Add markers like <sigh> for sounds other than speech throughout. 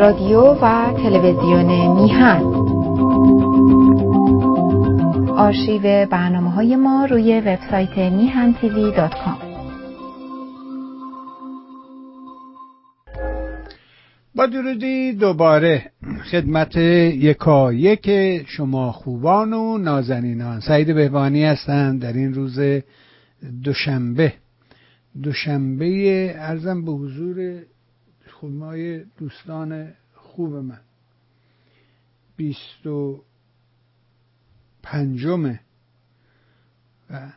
رادیو و تلویزیون میهن. آرشیو برنامه های ما روی وبسایت میهن تیوی دات کام. با درودی دوباره خدمت یکا یک شما خوبان و نازنینان. سعید بهبانی هستم. در این روز دوشنبه دوشنبه ارزم به حضور خودمای دوستان خوب من. بیست و پنجمه و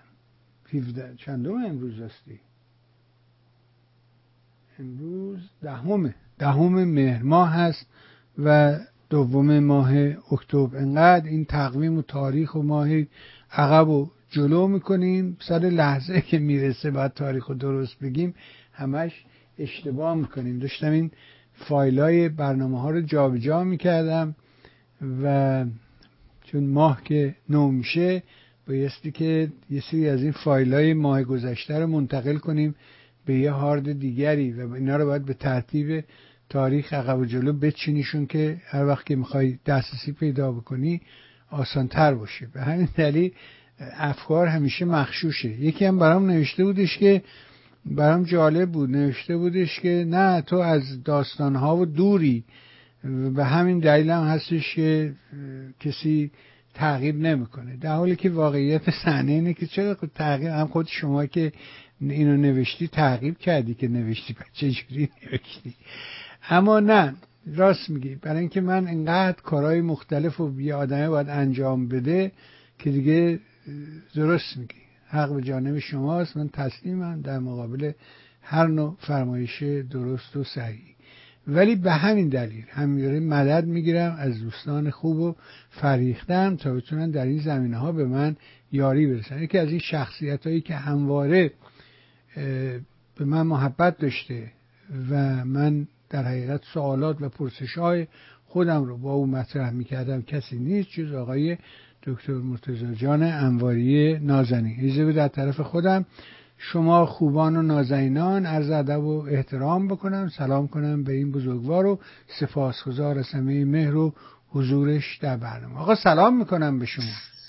چندم امروز هستی؟ امروز دهمه دهم مهر ماه هست و دوم ماه اکتبر. انقدر این تقویم و تاریخ و ماه عقب و جلو می‌کنیم. سر لحظه که می‌رسه باید تاریخ رو درست بگیم. همش اشتباه می‌کنیم. داشتم این فایل های برنامه ها رو جابجا می‌کردم و چون ماه که نو میشه بایستی که یه سری از این فایل های ماه گذشته رو منتقل کنیم به یه هارد دیگری و اینا رو باید به ترتیب تاریخ عقب و جلو بچینیشون که هر وقت که می‌خوای دسترسی پیدا بکنی آسان تر باشه. به همین دلیل افکار همیشه مخشوشه. یکی هم برام نوشته بودش که برام جالب بود نوشته بودش که نه تو از داستانها و دوری. به همین دلیل هم هستش که کسی تعقیب نمی‌کنه. در حالی که واقعیت صحنه اینه که چرا تعقیب هم خود شما که اینو نوشتی تعقیب کردی که نوشتی چه جوری نوشتی. اما نه راست میگی. برای اینکه من انقدر کارهای مختلف و یه آدمه باید انجام بده که دیگه درست میگی. حق به جانب شماست. من تسلیمم در مقابل هر نوع فرمایش درست و صحیح. ولی به همین دلیل همیاره مدد می‌گیرم از دوستان خوب و فریختم تا بتونن در این زمینه ها به من یاری برسن. یکی از این شخصیت هایی که همواره به من محبت داشته و من در حقیقت سوالات و پرسش های خودم رو با او مطرح می‌کردم کسی نیست جز آقای دکتر مرتزا جان انواری نازنین. ایزه در طرف خودم شما خوبان و نازنینان عرض ادب و احترام بکنم. سلام کنم به این بزرگوار و سپاسگزار از مهر و حضورش در برنامه. آقا سلام می‌کنم به شما.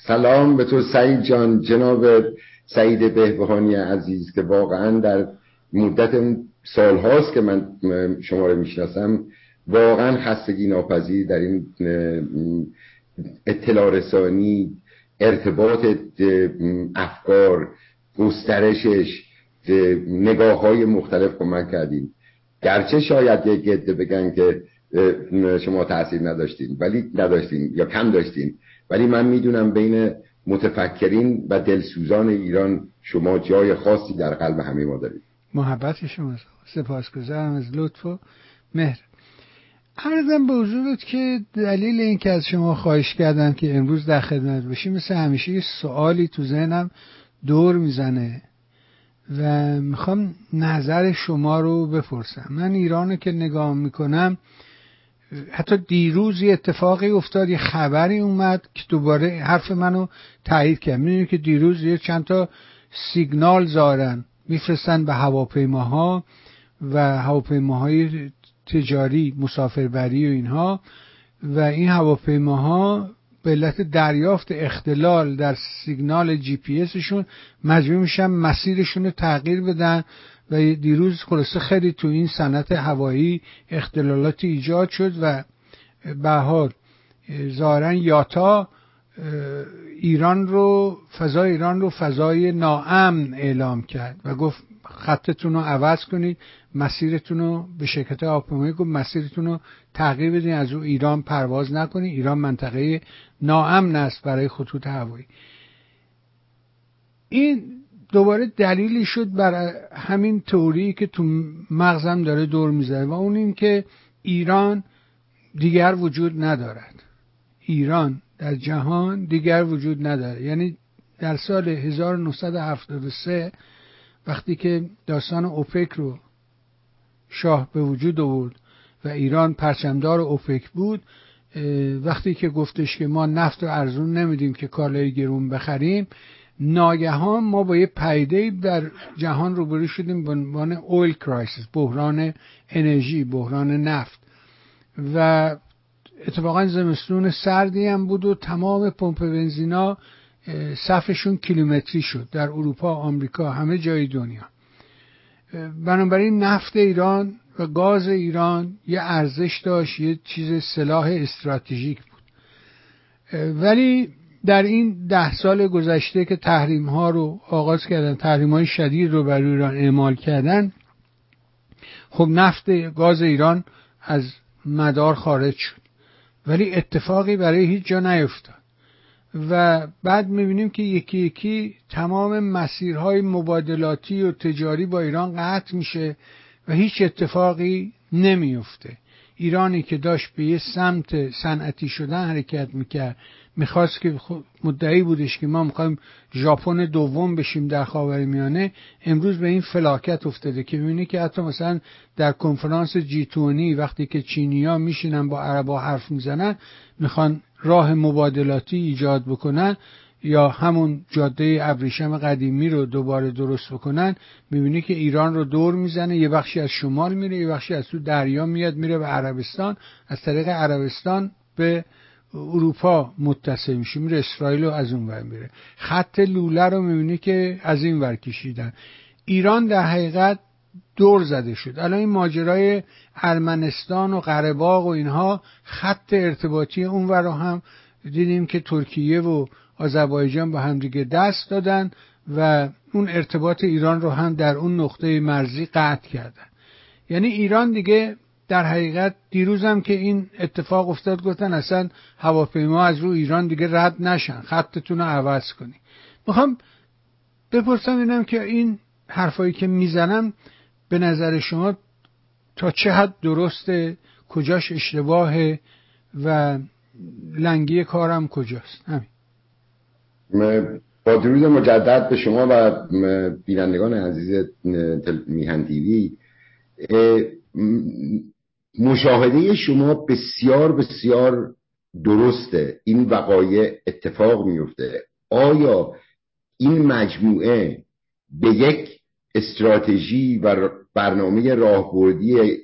سلام به تو سعید جان. جناب سعید بهبهانی عزیز که واقعا در مدت اون سالهاست که من شما رو می‌شناسم واقعا خستگی ناپذیر در این اطلاع رسانی ارتباط افکار گسترشش نگاه های مختلف کمک کردیم. گرچه شاید یک گده بگن که شما تاثیر نداشتین ولی نداشتین یا کم داشتین. ولی من می‌دونم بین متفکرین و دلسوزان ایران شما جای خاصی در قلب همه ما دارید. محبت شما سپاسگزارم از لطف و مهر. عرضم به حضورت که دلیل این که از شما خواهش کردم که امروز در خدمت باشی مثل همیشه یه سوالی تو ذهنم دور می‌زنه و می‌خوام نظر شما رو بپرسم. من ایرانو که نگاه می‌کنم حتی دیروز یه اتفاقی افتاد یه خبری اومد که دوباره حرف منو تایید کرد. می‌دونی که دیروز یه چند تا سیگنال زارن میفرستن به هواپیماها و هواپیماهای تجاری مسافربری و اینها. و این هواپیماها به علت دریافت اختلال در سیگنال جی پی اسشون مجبور میشن مسیرشون رو تغییر بدن. و دیروز خلاصه خیلی تو این صنعت هوایی اختلالاتی ایجاد شد و به حال ظاهرا یاتا ایران رو فضای ایران رو فضای ناامن اعلام کرد و گفت خطتون رو عوض کنید مسیرتون رو به شرکت هواپیمایی گفت مسیرتون رو تغییر بدین از او ایران پرواز نکنید ایران منطقه ناامن است برای خطوط هوایی. این دوباره دلیلی شد بر همین توری که تو مغزم داره دور می‌زنه و اون این که ایران دیگر وجود ندارد. ایران در جهان دیگر وجود نداره یعنی در سال 1973 وقتی که داستان اوپک رو شاه به وجود آورد و ایران پرچمدار اوپک بود وقتی که گفتش که ما نفت رو ارزون نمیدیم که کالای گرون بخریم ناگهان ما با یه پدیده در جهان روبرو شدیم به عنوان oil crisis بحران انرژی بحران نفت. و اتفاقا زمستون سردی هم بود و تمام پمپ بنزینا صفشون کیلومتری شد در اروپا آمریکا همه جای دنیا. بنابراین نفت ایران و گاز ایران یه ارزش داشت یه چیز سلاح استراتژیک بود. ولی در این ده سال گذشته که تحریم ها رو آغاز کردن تحریم های شدید رو بر ایران اعمال کردن خب نفت گاز ایران از مدار خارج شد. ولی اتفاقی برای هیچ جا نیفتاد. و بعد می‌بینیم که یکی یکی تمام مسیرهای مبادلاتی و تجاری با ایران قطع میشه و هیچ اتفاقی نمیفته ایرانی که داشت به یه سمت صنعتی شدن حرکت می‌کرد می‌خواست که مدعی بودش که ما می‌خوایم ژاپن دوم بشیم در خاورمیانه امروز به این فلاکت افتاده که ببینی که حتی مثلا در کنفرانس جی تونی وقتی که چینیا میشینن با عربا حرف می‌زنن می‌خوان راه مبادلاتی ایجاد بکنن یا همون جاده ابریشم قدیمی رو دوباره درست بکنن می‌بینی که ایران رو دور می‌زنه یه بخشی از شمال میره یه بخشی از تو دریا میاد میره به عربستان. از طریق عربستان به اروپا متصل میشه میره اسرائیل رو از اون ور میره. خط لوله رو می‌بینی که از این ور کشیدن. ایران در حقیقت دور زده شد. الان این ماجرای ارمنستان و قرباغ و اینها خط ارتباطی اون رو هم دیدیم که ترکیه و آذربایجان با همدیگه دست دادن و اون ارتباط ایران رو هم در اون نقطه مرزی قطع کردن. یعنی ایران دیگه در حقیقت دیروزم که این اتفاق افتاد گفتن اصلا هواپیما از رو ایران دیگه رد نشن. خطتون رو عوض کنی. می‌خوام بپرسم اینم که این حرفایی که می‌زنم به نظر شما تا چه حد درسته کجاش اشتباهه و لنگی کارم کجاست؟ همین. با درود مجدد به شما و بینندگان عزیز میهن تیوی مشاهده شما بسیار بسیار درسته. این وقایع اتفاق میفته آیا این مجموعه به یک استراتژی و برنامه راهبردی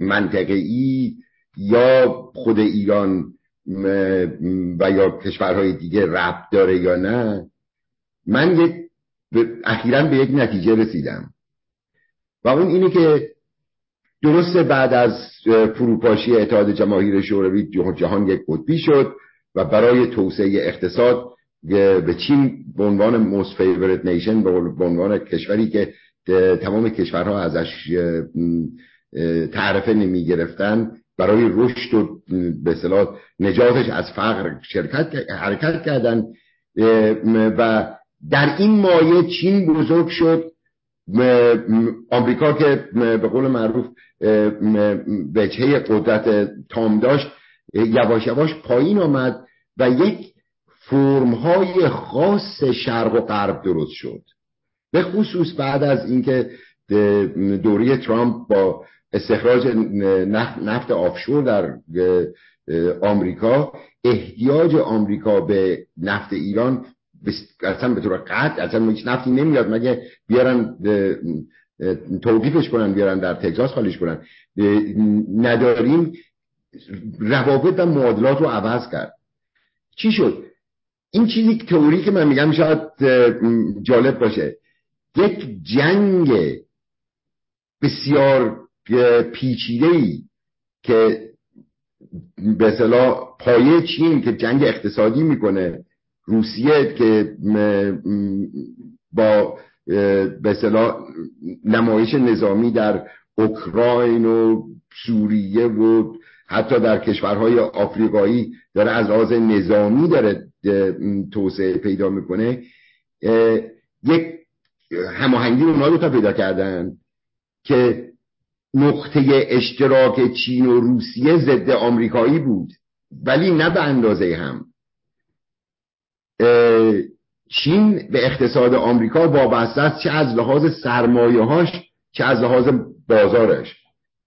منطقه‌ای یا خود ایران و یا کشورهای دیگه ربط داره یا نه؟ من یک اخیرا به یک نتیجه رسیدم. و اون اینه که درست بعد از فروپاشی اتحاد جماهیر شوروی جهان یک قطبی شد و برای توسعه اقتصاد به چین به عنوان most favorite nation به عنوان کشوری که تمام کشورها ازش تعرفه نمی گرفتن برای رشد و به اصطلاح نجاتش از فقر شرکت حرکت کردن. و در این مایه چین بزرگ شد. آمریکا که به قول معروف وجهه قدرت تام داشت یواش یواش پایین آمد و یک فرمهای خاص شرق و غرب درست شد. به خصوص بعد از اینکه دوری ترامپ با استخراج نفت آفشور در آمریکا احتیاج آمریکا به نفت ایران اصلا به طور قطع اصلا هیچ نفتی نمیاد مگه بیارن توقیفش کنن بیارن در تگزاس خالیش کنن. نداریم روابط و معادلات رو عوض کرد. چی شد؟ این چیزی تئوری که من میگم شاید جالب باشه. یک جنگ بسیار پیچیده ای که به اصطلاح پایه چین که جنگ اقتصادی می‌کنه روسیه که با به اصطلاح نمایش نظامی در اوکراین و سوریه و حتی در کشورهای آفریقایی داره از لحاظ نظامی داره توسعه پیدا می‌کنه یک هماهنگی اونها رو تا پیدا کردن که نقطه اشتراک چین و روسیه ضد آمریکایی بود ولی نه به اندازه هم. چین به اقتصاد آمریکا وابسته است چه از لحاظ سرمایه هاش چه از لحاظ بازارش.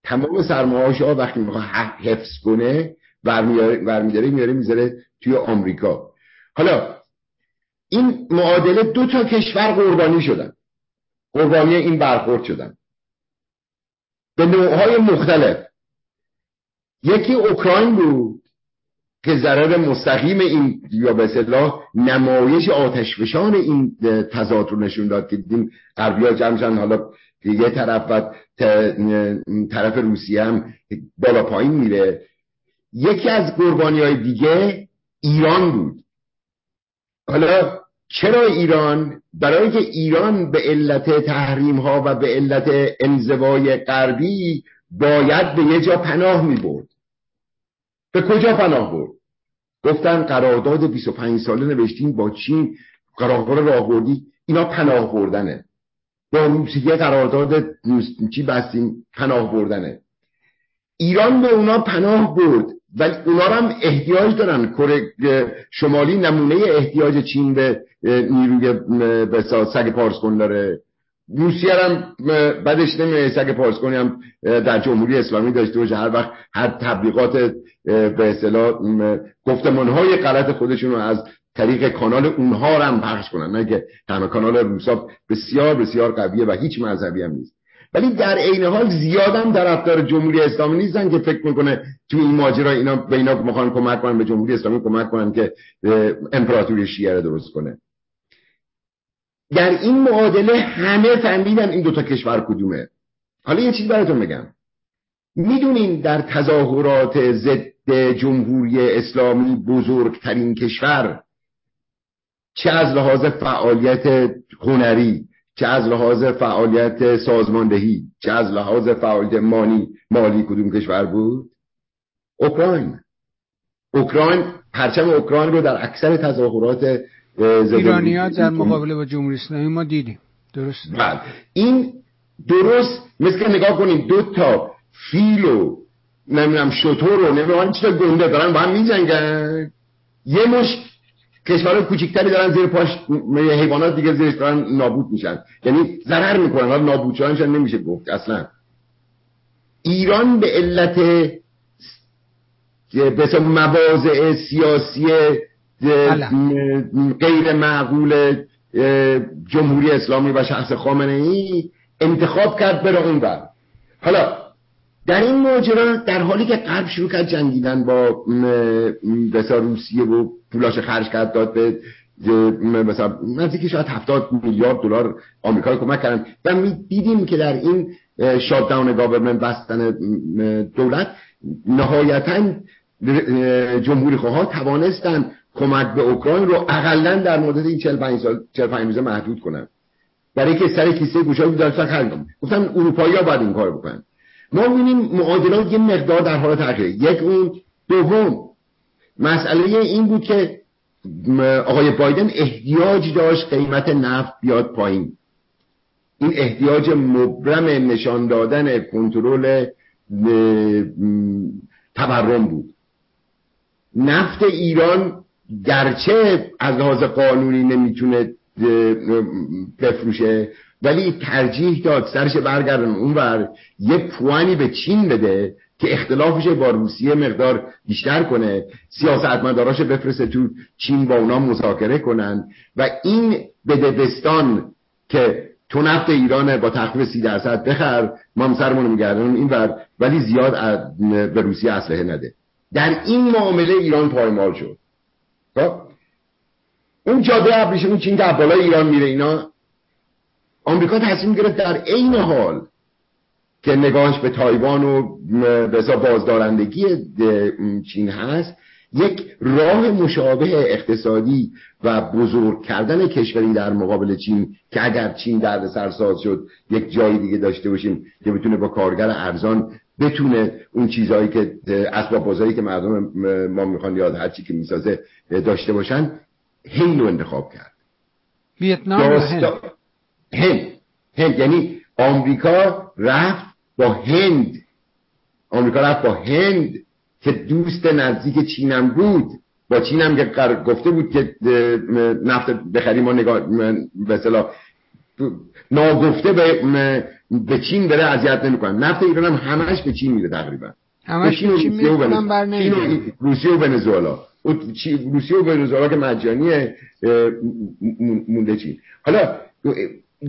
تمام سرمایه ها وقتی می‌خواد حفظ کنه برمیداره میاره می‌ذاره توی آمریکا. حالا این معادله دو تا کشور قربانی شدن. قربانی این برخورد شدن. به نوعهای مختلف. یکی اوکراین بود که ضرر مستقیم این یا به اصطلاح نمایش آتشفشان این تضاد رو نشون داد که دیدیم غربیا جمع حالا یه طرف و طرف روسیه هم بالا پایین میره. یکی از قربانی های دیگه ایران بود. حالا چرا ایران برای که ایران به علت تحریم ها و به علت انزوای غربی باید به یه جا پناه می برد به کجا پناه برد؟ گفتن قرارداد 25 ساله نوشتیم با چین قرارداد راهبردی اینا پناه بردنه. با روسیه قرارداد چی بستیم؟ پناه بردنه. ایران به اونا پناه برد. ولی اونا هم احتیاج دارن. کره شمالی نمونه احتیاج چین به نیروی به سگ پارسکن داره. روسیه هم بعدش نمیه سگ پارسکونی هم در جمهوری اسلامی داشته باشه. هر وقت هر تبلیغات به اصطلاح گفتمان های غلط خودشون رو از طریق کانال اونها رو هم پخش کنن. نه که تنها کانال روسا بسیار بسیار قویه و هیچ مذهبی هم نیست. ولی در عین حال زیادم در رفتار جمهوری اسلامی نیستن که فکر می‌کنه تو این ماجرا اینا به اینا می‌خوان کمک کنن به جمهوری اسلامی کمک کنن که امپراتوری شیعه رو درست کنه. در این معادله همه فهمیدن این دوتا کشور کدومه. حالا یه چیز براتون بگم. می‌دونین در تظاهرات ضد جمهوری اسلامی بزرگترین کشور چه از لحاظ فعالیت هنری چه از لحاظ فعالیت سازماندهی چه از لحاظ فعالیت مالی مالی کدوم کشور بود؟ اوکراین. اوکراین پرچم اوکراین رو در اکثر تظاهرات ایرانی ها در مقابله با جمهوری اسلامی ما دیدیم. درست بله. این درست مثل که نگاه کنید دو تا فیل و نمی‌دونم شطور و نمی‌دونم چیز گنده دارن با هم میجنگن. یه مش کشور کوچیکتری دارن زیر پاش حیوانات دیگه زیرش دارن نابود میشن. یعنی ضرر می‌کنن حالا نابود شدنشان نمیشه گفت اصلا. ایران به علت به مواضع سیاسی غیر معقول جمهوری اسلامی و شخص خامنه ای انتخاب کرد بره اون ور. حالا در این ماجرا در حالی که غرب شروع کرد جنگیدن با بسا روسیه و پولاش خرج کرد داد به مثلا نزدیک شاید هفتاد میلیارد دلار آمریکا کمک کردن. و می دیدیم که در این shutdown government بستن دولت نهایتا جمهوری خواه توانستن کمک به اوکراین رو اقلا در مدت این 45 سال 45 روزه محدود کنن. برای که سر کیسه گوشایی داشتن خرج گفتن اروپایی ها باید این کار بکنن. ما می‌بینیم معادلات یه مقدار در حال تغییر یک اون دوم مسئله این بود که آقای بایدن احتیاج داشت قیمت نفت بیاد پایین. این احتیاج مبرم نشان دادن کنترل تورم بود. نفت ایران گرچه از لحاظ قانونی نمی‌تونه بفروشه ولی ترجیح داد سرش برگردن اونور یه پوانی به چین بده که اختلافش با روسیه مقدار بیشتر کنه سیاستمداراش بفرسته تو چین با اونا مذاکره کنن. و این بدبستان که تو نفت ایران با تخفیف سی درصد بخر ما هم سرمون میگردن این ور ولی زیاد به روسیه اسلحه نده. در این معامله ایران پایمال شد. خب؟ اون جاده ابریشم چین که بالای ایران میره اینا آمریکا تصمیم گرفت در عین حال که نگاهش به تایوان و به بازدارندگی چین هست یک راه مشابه اقتصادی و بزرگ کردن کشوری در مقابل چین که اگر چین درد سرساز شد یک جایی دیگه داشته باشیم که بتونه با کارگر ارزان بتونه اون چیزهایی که اسباب بازاری که مردم ما می‌خوان یاد هرچی که می‌سازه داشته باشن هند رو انتخاب کرد. ویتنام هند. هند یعنی آمریکا رفت با هند. آمریکا رفت با هند که دوست نزدیک چینم بود. با چینم که گفته بود که نفت بخریم و نگاه به ناگفته به به چین بره اذیت نمی‌کنن نفت ایران هم همش به چین میره تقریبا. همش به چین میره روسیه و ونزوئلا. روسیه و ونزوئلا. که مجانیه مونده چین. حالا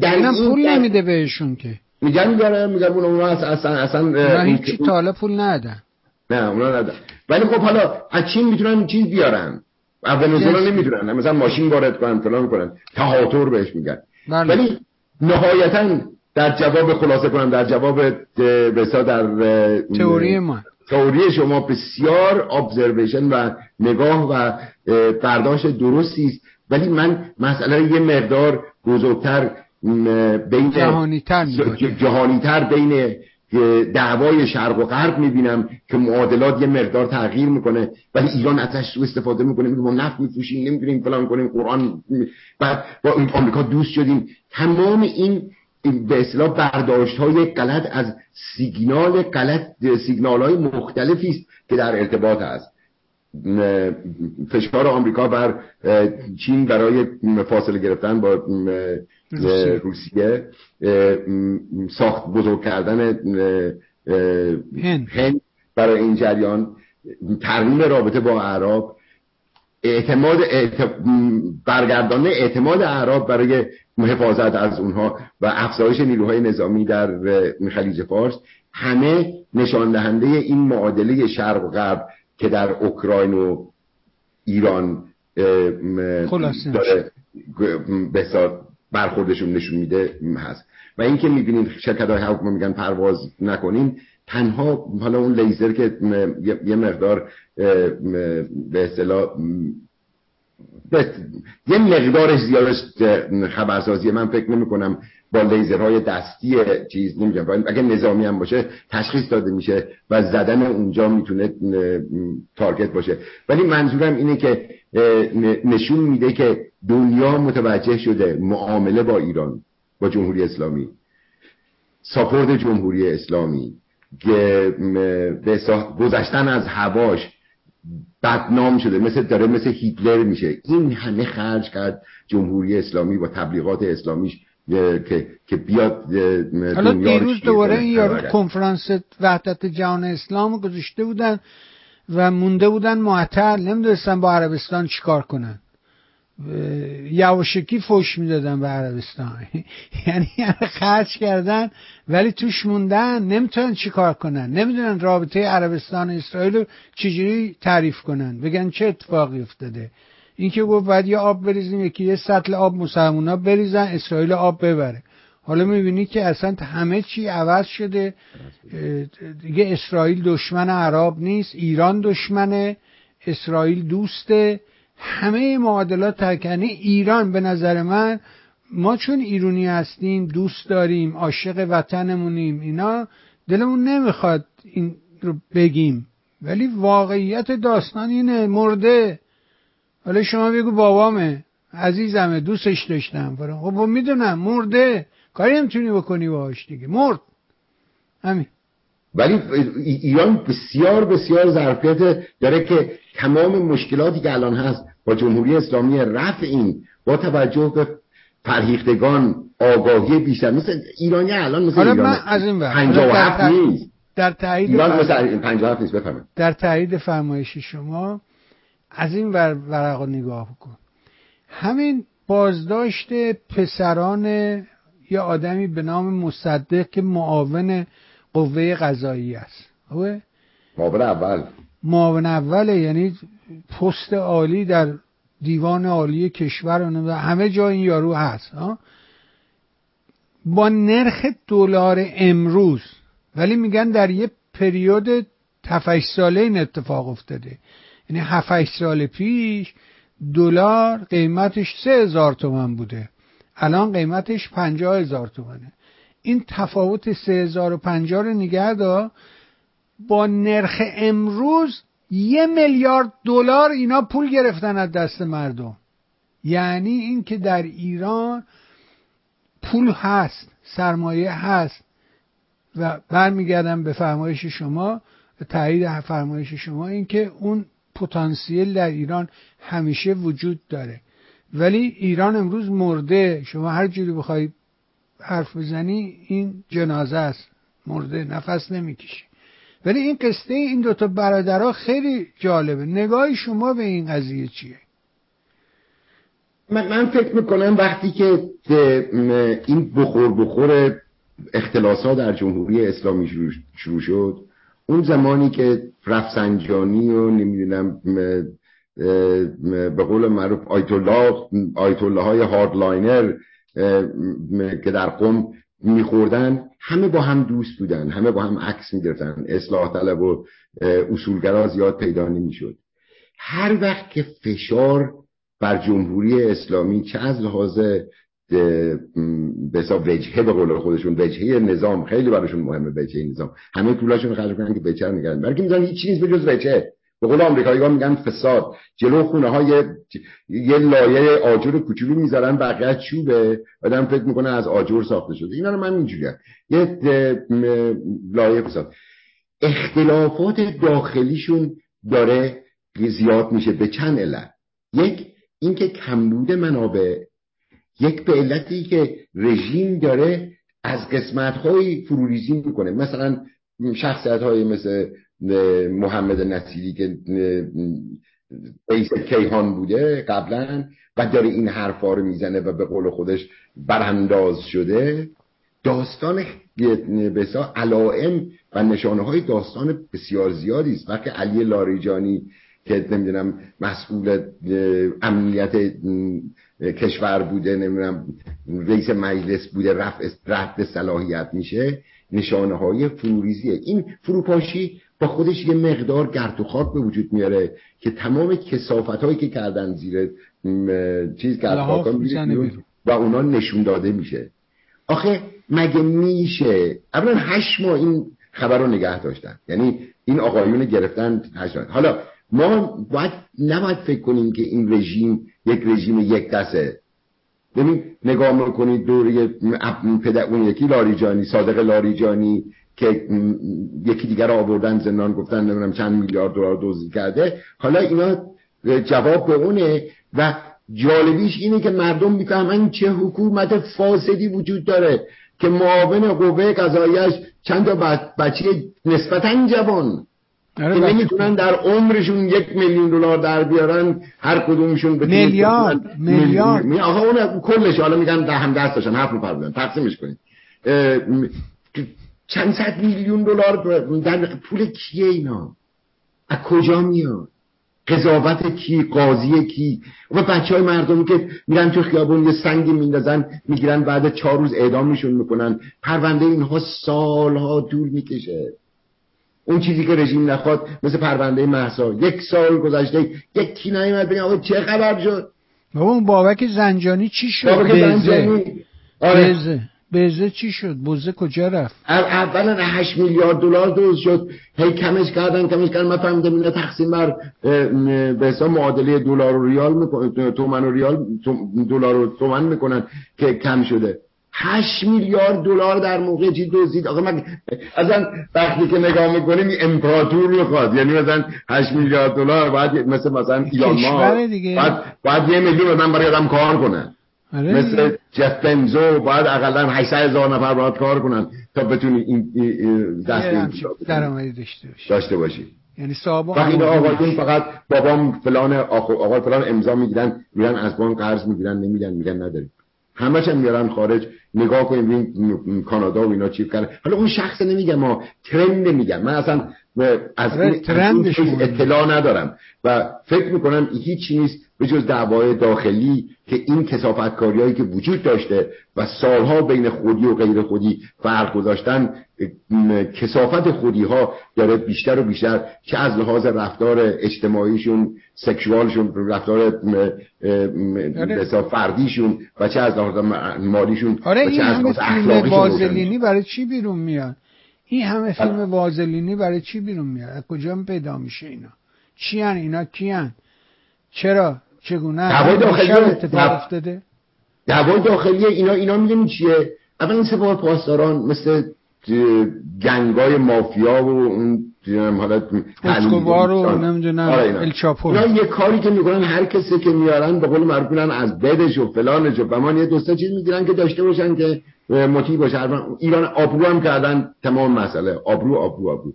در این پول نمیده بهشون که. میگن میگن میگن اون اصلا اصلا هیچی تا حالا پول ندادن. نه اونا ندارن ولی خب حالا از چین می‌تونن چیز بیارن؟ ونزوئلا نمی‌دونن. مثلا ماشین وارد کنن فلان کنن. تهاتر بهش میگن. بله. ولی نهایتا در جواب خلاصه کنم در جواب بسا در تئوری ما. تئوری شما بسیار ابزرویشن و نگاه و برداشت درستی است. ولی من مسئله یه مقدار بزرگتر بین جهانیتر جهانیتر بین دعوای شرق و غرب می‌بینم که معادلات یه مقدار تغییر می‌کنه ولی ایران ازش سو استفاده می‌کنه میگه ما نفت میفروشیم نمی‌دونیم فلان کنیم قرآن بعد با آمریکا دوست شدیم. تمام این به اصطلاح برداشت های غلط از سیگنال غلط سیگنال های مختلفی است که در ارتباط هست. فشار آمریکا بر چین برای فاصله گرفتن با روسیه. ساخت بزرگ کردن هند. برای این جریان ترمیم رابطه با عرب اعتماد برگردانه اعتماد عرب برای حفاظت از اونها و افزایش نیروهای نظامی در خلیج فارس همه نشان دهنده این معادله شرق و غرب که در اوکراین و ایران داره به برخوردشون نشون میده هست. و اینکه می‌بینید شرکت های هواپیما میگن پرواز نکنین تنها حالا اون لیزر که یه مقدار به اصطلاح یه مقدارش زیادش خبرسازی من فکر نمی کنم با لیزرهای دستی چیز نمیگم اگه نظامی هم باشه تشخیص داده میشه و زدن اونجا می‌تونه تارگت باشه. ولی منظورم اینه که نشون میده که دنیا متوجه شده معامله با ایران با جمهوری اسلامی ساپورت جمهوری اسلامی که گذشتن از هواش بدنام شده مثل داره مثل هیتلر میشه. این همه خرج کرد جمهوری اسلامی با تبلیغات اسلامیش. که که بیاد حالا دیروز دوباره این یارو کنفرانس وحدت جهان اسلام گذاشته بودن و مونده بودن معطل. نمی‌دونستن با عربستان چیکار کنن. یواشکی فوش می‌دادن به عربستان. <laughs> یعنی خرج کردن ولی توش موندن. نمی‌تونن چیکار کنن. نمی‌دونن رابطه عربستان و اسرائیل رو چجوری تعریف کنن. بگن چه اتفاقی افتاده. اینکه گفت باید یه آب بریزیم یکی یه سطل آب مسلمونا بریزن اسرائیل آب ببره. حالا می‌بینی که اصلا همه چی عوض شده. دیگه اسرائیل دشمن عرب نیست ایران دشمنه اسرائیل دوسته. همه معادلات تکنی ایران به نظر من ما چون ایرونی هستیم دوست داریم عاشق وطنمونیم اینا دلمون نمی‌خواد این رو بگیم. ولی واقعیت داستان اینه مرده. حالا شما بگو بابامه عزیزمه دوستش داشتم. خب می‌دونم مرده. کاری نمی‌تونی بکنی باهاش دیگه. مرد. همین. ولی ایران بسیار بسیار ظرفیت داره که تمام مشکلاتی که الان هست با جمهوری اسلامی رفع این با توجه به فرهیختگان آگاهی بیشتر. مثل ایرانی الان مثل ایران از این نیست. در تایید ایران مثل نیست بفهمید در تایید فرمایش شما از این ور ورق نگاه بکن. همین بازداشت پسران یه آدمی به نام مصدق که معاون قوه قضایی است. معاون اول. معاون اوله یعنی پست عالی در دیوان عالی کشور و همه جا این یارو هست با نرخ دلار امروز ولی میگن در یه پریود تفش ساله این اتفاق افتاده. یعنی هفت سال پیش دلار قیمتش سه هزار تومن بوده. الان قیمتش پنجاه هزار تومنه. این تفاوت سه هزار و پنجاه رو نگه با نرخ امروز یه میلیارد دلار اینا پول گرفتن از دست مردم. یعنی اینکه در ایران پول هست سرمایه هست و برمیگردم به فرمایش شما تایید فرمایش شما اینکه اون پتانسیل در ایران همیشه وجود داره. ولی ایران امروز مرده. شما هر جوری بخوای حرف بزنی این جنازه است. مرده نفس نمی‌کشه. ولی این قصه این دوتا برادرها خیلی جالبه. نگاه شما به این قضیه چیه؟ من, فکر می‌کنم وقتی که این بخور بخور اختلاسات در جمهوری اسلامی شروع شد اون زمانی که رفسنجانی و نمی‌دونم به قول معروف آیت الله آیت الله های هاردلاینر که در قم میخوردن همه با هم دوست بودن همه با هم عکس می‌گرفتن. اصلاح طلب و اصولگرا زیاد پیدا نمی‌شد. هر وقت که فشار بر جمهوری اسلامی چه از لحاظ بسا وجهه به قول خودشون وجهه نظام. خیلی براشون مهمه وجهه نظام. همه پولاشون خرج کنن که بچه نگردن برای می‌ذارن هیچ چیز به جز وجهه. به قول آمریکایی‌ها میگن فساد. جلو خونه های یه لایه آجر کوچولو می‌ذارن بقیه چوبه آدم فکر می‌کنه از آجر ساخته شده. اینا رو من اینجوری یه لایه فساد. اختلافات داخلیشون داره زیاد میشه به چند علت. یک اینکه کمبود منابع یک به علتی که رژیم داره از قسمت های فروریزی می‌کنه. مثلا شخصیت های مثل محمد نصیری که رئیس کیهان بوده قبلا و داره این حرفا رو می‌زنه و به قول خودش برانداز شده. داستان بسا علائم و نشانه های داستان بسیار زیادی است. وقتی علی لاریجانی که نمی‌دونم مسئول امنیت کشور بوده نمی‌دونم رئیس مجلس بوده رفع رفع صلاحیت میشه. نشانه های فروریزیه این فروپاشی با خودش یه مقدار گرد و خاک به وجود میاره که تمام کسافت هایی که کردن زیر چیز گرد و اونا نشون داده میشه. آخه مگه میشه؟ اولا هشت ماه این خبر رو نگه داشتن. یعنی این آقایون گرفتن هشت ماه. حالا ما باید نباید فکر کنیم که این رژیم یک رژیم یک دسته. ببین نگاه می‌کنید دوری پدر اون یکی لاریجانی صادق لاریجانی که یکی دیگر آوردن زندان گفتن نمی‌دونم چند میلیارد دلار دزدی کرده. حالا اینا جواب به اونه و جالبیش اینه که مردم می‌فهمن چه حکومت فاسدی وجود داره که معاون قوه قضاییش چند تا بچه نسبتا جوان. که نمی‌تونن در عمرشون یک میلیون دلار در بیارن هر کدومشون به میلیارد میلیارد. آقا اون کلش حالا میگن ده هم دست داشتن هفت نفر بودن. تقسیمش کنید. چند صد میلیون دلار در پول کیه اینا؟ از کجا میاد؟ قضاوت کی؟ قاضی کی؟ و بچه های مردمی که میرن تو خیابون یه سنگی میندازن می‌گیرن بعد چهار روز اعدامشون می‌کنن. پرونده اینها سالها طول می‌کشه. اون چیزی که رژیم نخواد مثل پرونده محسا یک سال گذشته یک کی نیومد بگه آقا چه خبر شد؟ بابا اون بابک زنجانی چی شد؟ بابک زنجانی. آره. بزه. چی شد؟ بزه کجا رفت؟ اولا 8 میلیارد دلار دوز شد. هی کمش کردن کمش کردن. من فهمیدم اینا تقسیم بر به حساب معادله دلار و ریال می‌کنن تومن و ریال دلار و تومن می‌کنن که کم شده. 8 میلیارد دلار در موقع چی دزدید. آقا من اصلا وقتی که نگاه می‌کنیم امپراتور می‌خواد یعنی مثلا 8 میلیارد دلار بعد مثل مثلا ایلان ما بعد بعد یه میلیون من برای آدم کار کنه آره مثل جف بنزو باید اقلا 800 هزار نفر باید کار کنن تا بتونی این دست درآمدی داشته باشی. داشته باشی. یعنی صاحب این آقایون فقط بابام فلان آقا فلان امضا می‌گیرن میرن از بانک قرض می‌گیرن نمیدن میگن نداریم. همش هم میارن خارج نگاه کنیم ببین کانادا و اینا چی کردن. حالا اون شخص نمیگم ما ترند نمیگم من اصلا از این اطلاع ندارم. و فکر می‌کنم هیچ نیست به جز دعوای داخلی که این کسافت هایی که وجود داشته و سالها بین خودی و غیر خودی فرق گذاشتن کسافت خودی ها داره بیشتر و بیشتر چه از لحاظ رفتار اجتماعیشون سکشوالشون رفتار آره. فردیشون و چه از لحاظ مالیشون آره و چه از لحاظ اخلاقیشون برای چی بیرون میاد؟ این همه فیلم وازلینی برای چی بیرون میاد؟ از کجا پیدا میشه اینا؟ چی هن اینا؟ کی هن؟ چرا؟ چگونه؟ اتفاق افتاده؟ دعوای داخلی اینا اینا می‌دونی چیه؟ اول این سپاه پاسداران مثل گنگای مافیا و اون حالت اسکوبار رو نمی‌دونم آره الچاپو اینا یه کاری که می‌کنن هر کسی که میارن به قول معروف از بدش و فلانش و بمان یه دوستا چیز می‌گیرن که داشته باشن که مطیع باشه. ایران آبرو هم کردن تمام مسئله. آبرو آبرو آبرو.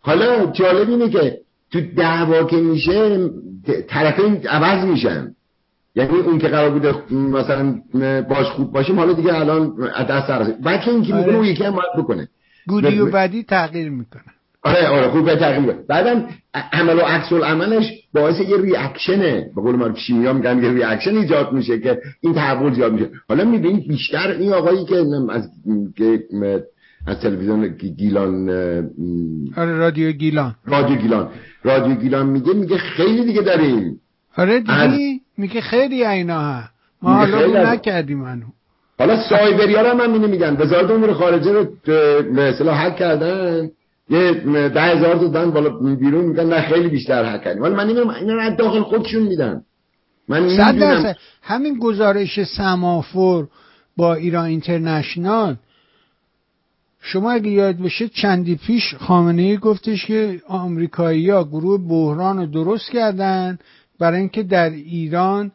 حالا جالب اینه که تو دعوا که میشه طرفین عوض میشن. یعنی اون که قرار بوده مثلا باش خوب باشیم حالا دیگه الان دست سر بعد که این که می‌کنه آره. اون یکی هم باید بکنه. گودی و بعدی تغییر می‌کنه. آره آره خوب تقریبا بعدم عمل و عکس العملش باعث یه reaction ه به قول ما شیمیا میگن یه reaction ایجاد میشه که این تحول زیاد میشه. حالا می‌بینید بیشتر این آقایی که از از تلویزیون گیلان آره رادیو گیلان. رادیو گیلان. رادیو گیلان میگه میگه خیلی دیگه داریم. آره دیگه میگه خیلی اینا ها. ما حالا نکردیم منو. حالا سایبری ها هم اینو میگن. وزارت امور خارجه رو به اصطلاح حل کردن. یه ده هزار تا دادن بالا بیرون میگن نه خیلی بیشتر حل کردیم ولی من نمی‌دونم اینا رو داخل خودشون میدن. من صد همین گزارش سمافور با ایران اینترنشنال. شما اگه یاد باشه چندی پیش خامنه ای گفتش که آمریکایی ها گروه بحران رو درست کردن برای اینکه در ایران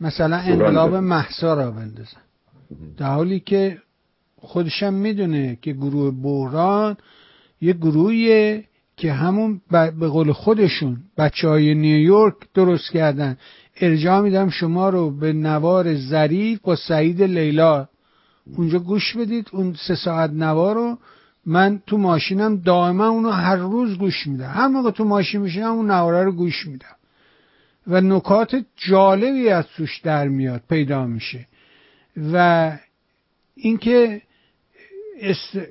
مثلا انقلاب محسا را بندازن. در حالی که خودشم می‌دونه که گروه بحران یه گروهیه که همون به قول خودشون بچه های نیویورک درست کردن. ارجاع میدم شما رو به نوار ظریف با سعید لیلا. اونجا گوش بدید اون سه ساعت نوار رو. من تو ماشینم دائما اونو هر روز گوش میدم. هر موقع تو ماشین میشینم اون نواره رو گوش میدم. و نکات جالبی از توش در میاد پیدا میشه. و اینکه.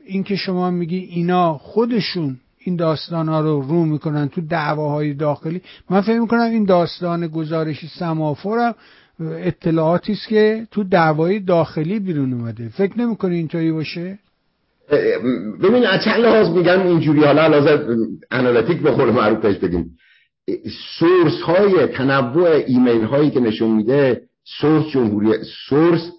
اینکه شما میگی اینا خودشون این داستان ها رو رو می‌کنن تو دعواهای داخلی من فکر می‌کنم این داستان گزارش سمافورم اطلاعاتی است که تو دعوای داخلی بیرون اومده. فکر نمی‌کنی اینطوری باشه؟ ببین از چند لحاظ میگم اینجوری. حالا لحاظ analytic به قول معروف پیش بگیم. source های تنوع ایمیل هایی که نشون میده source جمهوری source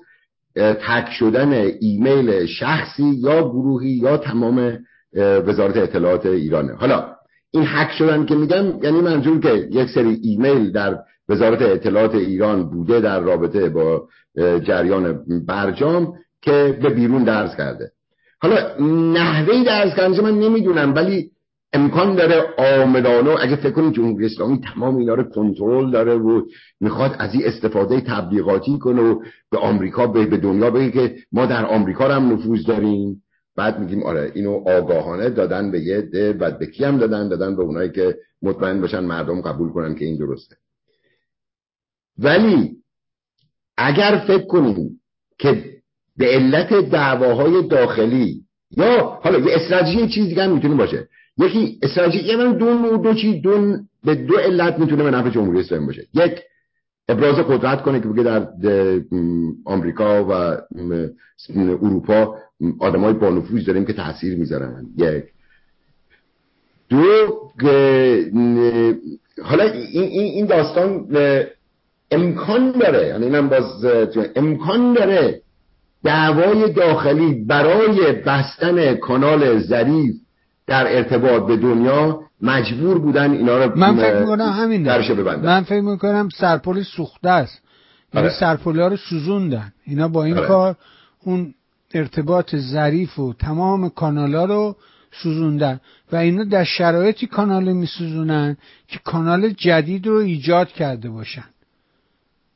هک شدن ایمیل شخصی یا گروهی یا تمام وزارت اطلاعات ایرانه. حالا این حک شدن که میگم یعنی منظور که یک سری ایمیل در وزارت اطلاعات ایران بوده در رابطه با جریان برجام که به بیرون درز کرده. حالا نحوه درس کردن من نمی‌دونم ولی امکان داره آمدانه اگه فکر کنید جمهوری اسلامی تمام اینا رو کنترل داره و می‌خواد از این استفاده تبلیغاتی کنه و به آمریکا به دنیا بگه که ما در آمریکا هم نفوذ داریم. بعد میگیم آره اینو آگاهانه دادن به یه ده بعد به کی هم دادن؟ دادن به اونایی که مطمئن باشن مردم قبول کنن که این درسته. ولی اگر فکر کنیم که به علت دعواهای داخلی یا حالا یه استراتژی چیز دیگه هم می‌تونه باشه. یکی استراتژی من دو نوع دو چیز دو به دو علت می‌تونه به نفع جمهوری اسلامی باشه. یک ابراز قدرت کنه که بگه در آمریکا و اروپا آدمای با نفوذ داریم که تاثیر می‌ذارن. یک. دو حالا این این داستان امکان داره. یعنی اینم باز امکان داره دعوای داخلی برای بستن کانال ظریف در ارتباط به دنیا مجبور بودن اینا رو من فکر می‌کنم همین ببندن. من فکر می‌کنم سرپل سوخته است. یعنی آره. سرپل ها رو سوزوندن. اینا با این آره. کار اون ارتباط ظریف و تمام کانال ها رو سوزوندن. و اینا در شرایطی کانال میسوزونن که کانال جدید رو ایجاد کرده باشن.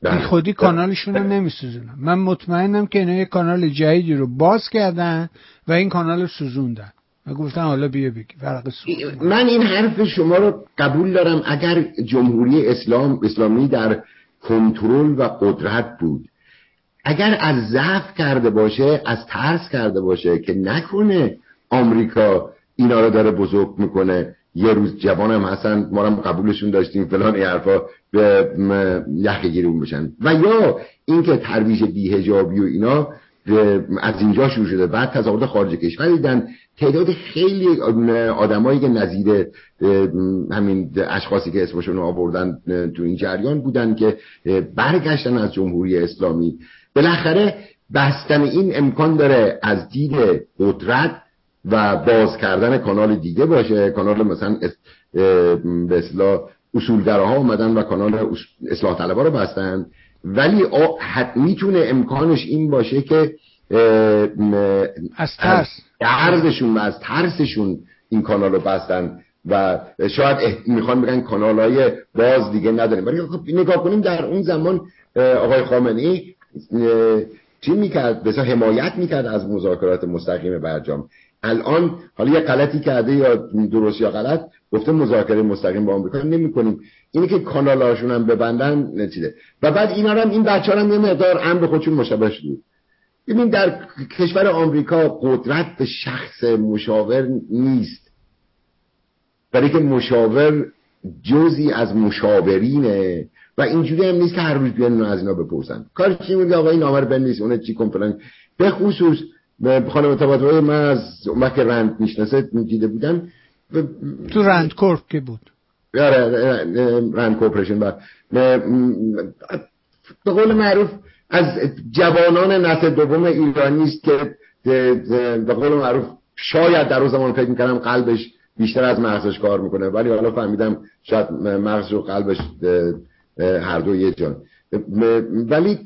بی بله. خودی کانالشون رو نمیسوزونن. من مطمئنم که اینا یه کانال جدیدی رو باز کردن و این کانال رو سوزوندن. و گفتن حالا بیا بگی. فرق من این حرف شما رو قبول دارم اگر جمهوری اسلام اسلامی در کنترل و قدرت بود. اگر از ضعف کرده باشه از ترس کرده باشه که نکنه آمریکا اینا رو داره بزرگ می‌کنه. یه روز جوانم هستن ما هم قبولشون داشتیم فلان حرفا به یخ گیرون بشن. و یا اینکه ترویج بیهجابی و اینا از اینجا شروع شده. بعد تظاهرات خارج کشور دیدن تعداد خیلی آدمایی که نظیر همین اشخاصی که اسمشون آوردن تو این جریان بودن که برگشتن از جمهوری اسلامی. بالاخره بستن این امکان داره از دید قدرت و باز کردن کانال دیگه باشه. کانال مثلا به اصطلاح اصولگراها اومدن و کانال اصلاح طلبا رو بستن. ولی می‌تونه امکانش این باشه که از ترس. و از ترسشون این کانال رو بستن و شاید می‌خوان بگن کانال های باز دیگه نداریم ولی خب نگاه کنیم در اون زمان آقای خامنه‌ای چی می‌کرد؟ بسیار حمایت می‌کرد از مذاکرات مستقیم برجام. الان حالا یه غلطی کرده یا درست یا غلط گفته مذاکره مستقیم با آمریکا نمی کنیم اینی که کانالاشون هم ببندن نتیده و بعد اینا هم این بچه هم یه مقدار امر خودشون مشابه شد ببین در کشور آمریکا قدرت به شخص مشاور نیست. برای که مشاور جزی از مشاورینه و اینجوری هم نیست که هر روز بیان از اینا بپرسن. کار چی میگه آقا این رو بنویس اون چی کن فلان. به خصوص خانم تباتبایی من از وقت رند می‌شناسه دیده بودم تو رند کورپ که بود. رند کورپریشن به قول معروف از جوانان نسل دوم ایرانی است که به قول معروف شاید در اون زمان فکر می‌کردم قلبش بیشتر از مغزش کار می‌کنه. ولی حالا فهمیدم شاید مغز و قلبش هر دو یه جان. ولی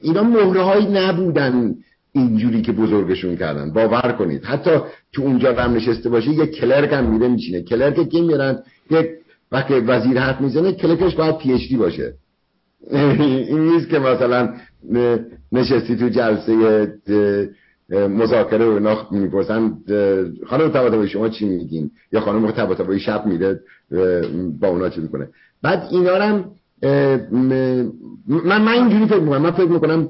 اینا مهره نبودن اینجوری که بزرگشون کردن. باور کنید. حتی تو اونجا هم نشسته باشه یه کلرک هم میره میشینه کلرک که میرن؟ یک وقتی وزیر حرف می‌زنه کلرکش باید پی باشه. این نیست که مثلا نشستی تو جلسه مذاکره و اینا می‌پرسن خانم تباتبایی شما چی میگین؟ یا خانم تباتبایی شب میره با اونا چی می‌کنه. بعد اینا هم من من اینجوری فکر می‌کنم من فکر می‌کنم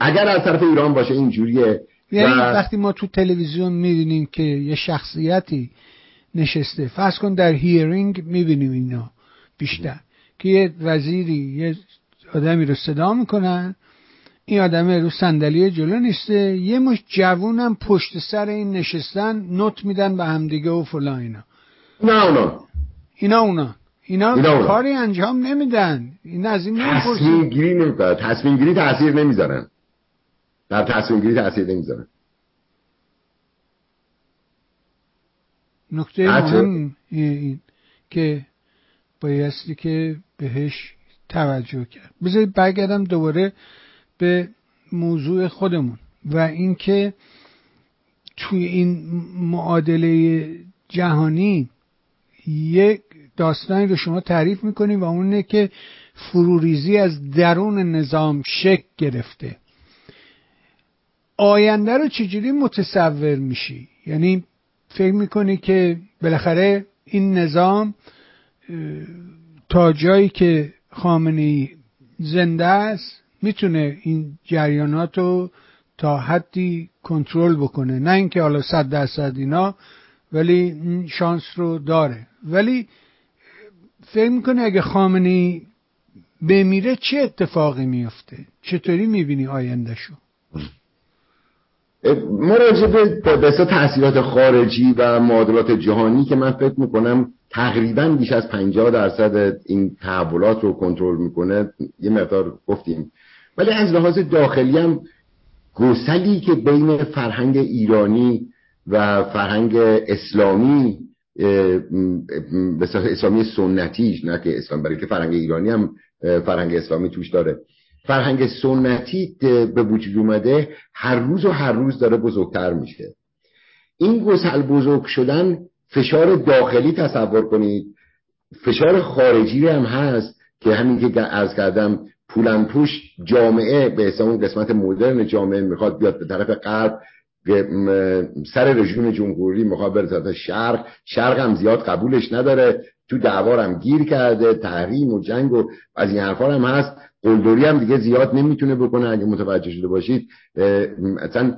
اگر از طرف ایران باشه اینجوریه یعنی وقتی ما تو تلویزیون می‌بینیم که یه شخصیتی نشسته فرض کن در هیرینگ می‌بینیم اینا بیشتر که یه وزیری یه آدمی رو صدا می‌کنن. این آدم رو صندلی جلو نیسته. یه مش جوونم پشت سر این نشستن نوت میدن به همدیگه و فلان اینا. نه اونا. اینا اونا. اینا, اینا کاری انجام نمیدن. این از این تصمیم گیری نمی‌کنن تصمیم گیری تاثیر نمی‌ذارن. در تصمیم گیری تاثیر نمی‌ذارن. نکته مهم این که بایستی که بهش توجه کرد. بذارید برگردم دوباره به موضوع خودمون و اینکه توی این معادله جهانی یک داستانی رو شما تعریف می‌کنیم و اونه که فروریزی از درون نظام شک گرفته. آینده رو چجوری متصور میشی؟ یعنی فکر می‌کنی که بالاخره این نظام تا جایی که خامنه زنده است می‌تونه این جریانات رو تا حدی کنترل بکنه. نه اینکه حالا صد درصد اینا ولی این شانس رو داره. ولی فکر می‌کنه اگه خامنه بمیره چه اتفاقی میفته چطوری می‌بینی آیندهشو؟ مراجعه به بسا تحصیلات خارجی و معادلات جهانی که من فکر می‌کنم تقریبا بیش از 50 درصد این تحولات رو کنترل می‌کنه. یه مقدار گفتیم. ولی از لحاظ داخلی هم گسلی که بین فرهنگ ایرانی و فرهنگ اسلامی به اسلامی سنتیش نه که اسلام برای که فرهنگ ایرانی هم فرهنگ اسلامی توش داره. فرهنگ سنتی به وجود اومده هر روز و هر روز داره بزرگتر میشه. این گسل بزرگ شدن فشار داخلی تصور کنید. فشار خارجی هم هست که همین که عرض کردم پولن پوش جامعه به اون قسمت مدرن جامعه می‌خواد بیاد به طرف غرب سر رژیم جمهوری می‌خواد بره طرف شرق. شرق هم زیاد قبولش نداره. تو دعوارم گیر کرده تحریم و جنگ و از این حرفا هم هست. قلدری هم دیگه زیاد نمی‌تونه بکنه اگه متوجه شده باشید. اصلا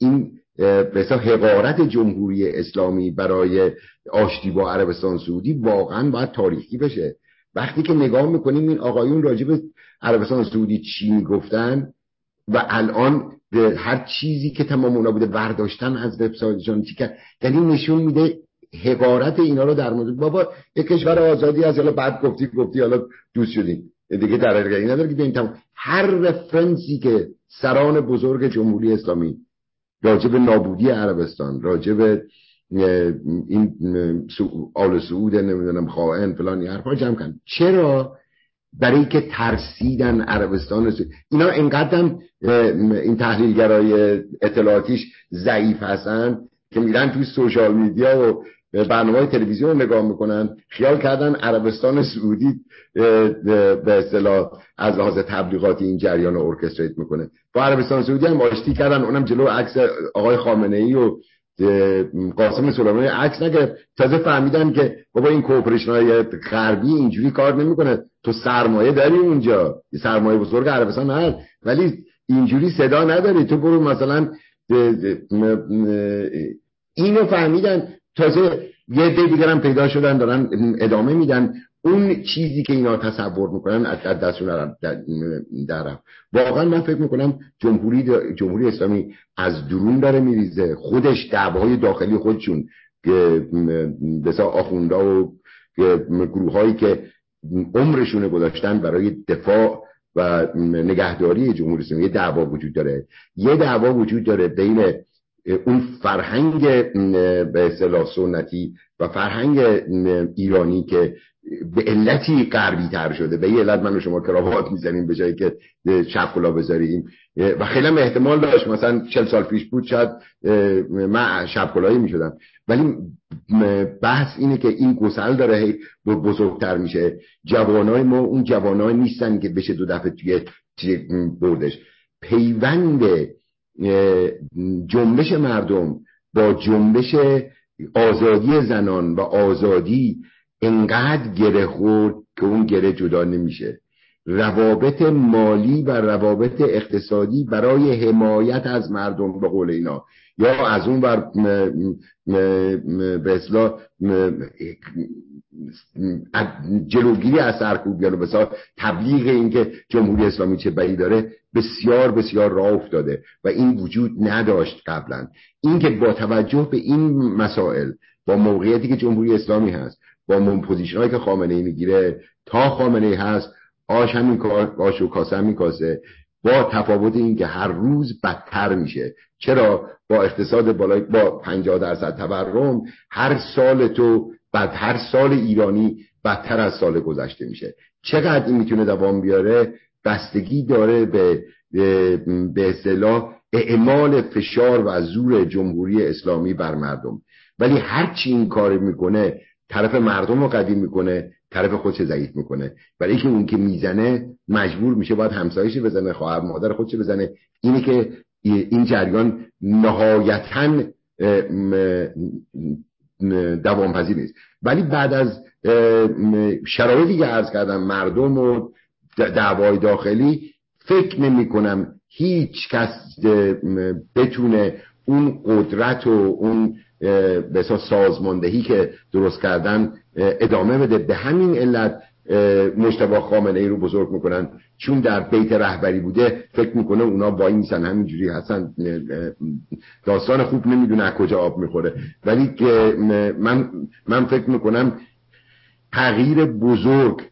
این به حقارت جمهوری اسلامی برای آشتی با عربستان سعودی واقعا باید تاریخی بشه. وقتی که نگاه می‌کنیم این آقایون راجب عربستان سعودی چی می‌گفتن؟ و الان به هر چیزی که تمام اونا بوده برداشتن از وبسایتشون چی که یعنی نشون میده حقارت اینا رو در مورد بابا یک کشور آزادی از حالا بعد گفتی گفتی حالا دوست شدیم. دیگه در نداره که هر رفرنسی که سران بزرگ جمهوری اسلامی راجب نابودی عربستان راجب این آل سعود نمی‌دونم خائن فلان حرفا جمع کن چرا؟ برای که ترسیدن عربستان اینا اینقدر این تحلیلگرای اطلاعاتیش ضعیف هستن که میرن توی social media و برنامه تلویزیون نگاه می‌کنن. خیال کردن عربستان سعودی به اصطلاح از لحاظ تبلیغاتی این جریان رو orchestrate می‌کنه. با عربستان سعودی هم آشتی کردن اونم جلو عکس آقای خامنه ای و قاسم سلیمانی عکس نگرفت. تازه فهمیدن که بابا این cooperation های غربی اینجوری کار نمی‌کنه. تو سرمایه داری اونجا. سرمایه بزرگ عربستان هست ولی اینجوری صدا نداری. تو برو مثلا اینو فهمیدن. تازه یه دی دیگر هم پیدا شدن دارن ادامه میدن. اون چیزی که اینا تصور می‌کنن از دستشون در واقعا من فکر می‌کنم جمهوری جمهوری اسلامی از درون داره میریزه. خودش دعواهای داخلی خودشون بسا آخوندا و گروه هایی که عمرشون گذاشتن برای دفاع و نگهداری جمهوری اسلامی یه دعوا وجود داره. یه دعوا وجود داره بین اون فرهنگ به اصطلاح سنتی و فرهنگ ایرانی که به علتی غربی تر شده. به یه علت من و شما کراوات می‌زنیم به جایی که شب کلا بذاریم و خیلی هم احتمال داشت. مثلا چل سال پیش بود شاید من شب کلایی می‌شدم. ولی بحث اینه که این گسل داره بزرگتر میشه. جوانای ما اون جوانای نیستن که بشه دو دفعه توی بردش. پیوند جنبش مردم با جنبش آزادی زنان و آزادی انقدر گره خورد که اون گره جدا نمیشه. روابط مالی و روابط اقتصادی برای حمایت از مردم به قول اینا. یا از اون بر به اصلاح جلوگیری از سرکوبیان و بسیار تبلیغ اینکه جمهوری اسلامی چه بدی داره بسیار بسیار راه افتاده و این وجود نداشت قبلا. اینکه با توجه به این مسائل با موقعیتی که جمهوری اسلامی هست با پوزیشن که خامنه ای می‌گیره تا خامنه ای هست آش همین آش و کاسه همین کاسه با تفاوت این که هر روز بدتر میشه. چرا؟ با اقتصاد بالای با 50 درصد تورم هر سال تو بعد هر سال ایرانی بدتر از سال گذشته میشه. چقدر این می‌تونه دوام بیاره؟ بستگی داره به به اصطلاح اعمال فشار و زور جمهوری اسلامی بر مردم. ولی هر چی این کار می‌کنه طرف مردم رو قدیم می‌کنه طرف خودش ضعیف می‌کنه. برای اینکه اون که می‌زنه مجبور میشه باید همسایش بزنه خواهر مادر خودش بزنه. اینه که این جریان نهایتا دوام پذیر نیست. ولی بعد از شرایطی که عرض کردم مردم و دعوای داخلی فکر نمی کنم هیچ کس بتونه اون قدرت و اون به سازماندهی که درست کردن ادامه بده. به همین علت مشتبه خامنه ای رو بزرگ می‌کنن. چون در بیت رهبری بوده فکر می‌کنه اونا وای میسن همینجوری هستن. داستان خوب نمی‌دونه کجا آب می‌خوره. ولی من من فکر می‌کنم تغییر بزرگ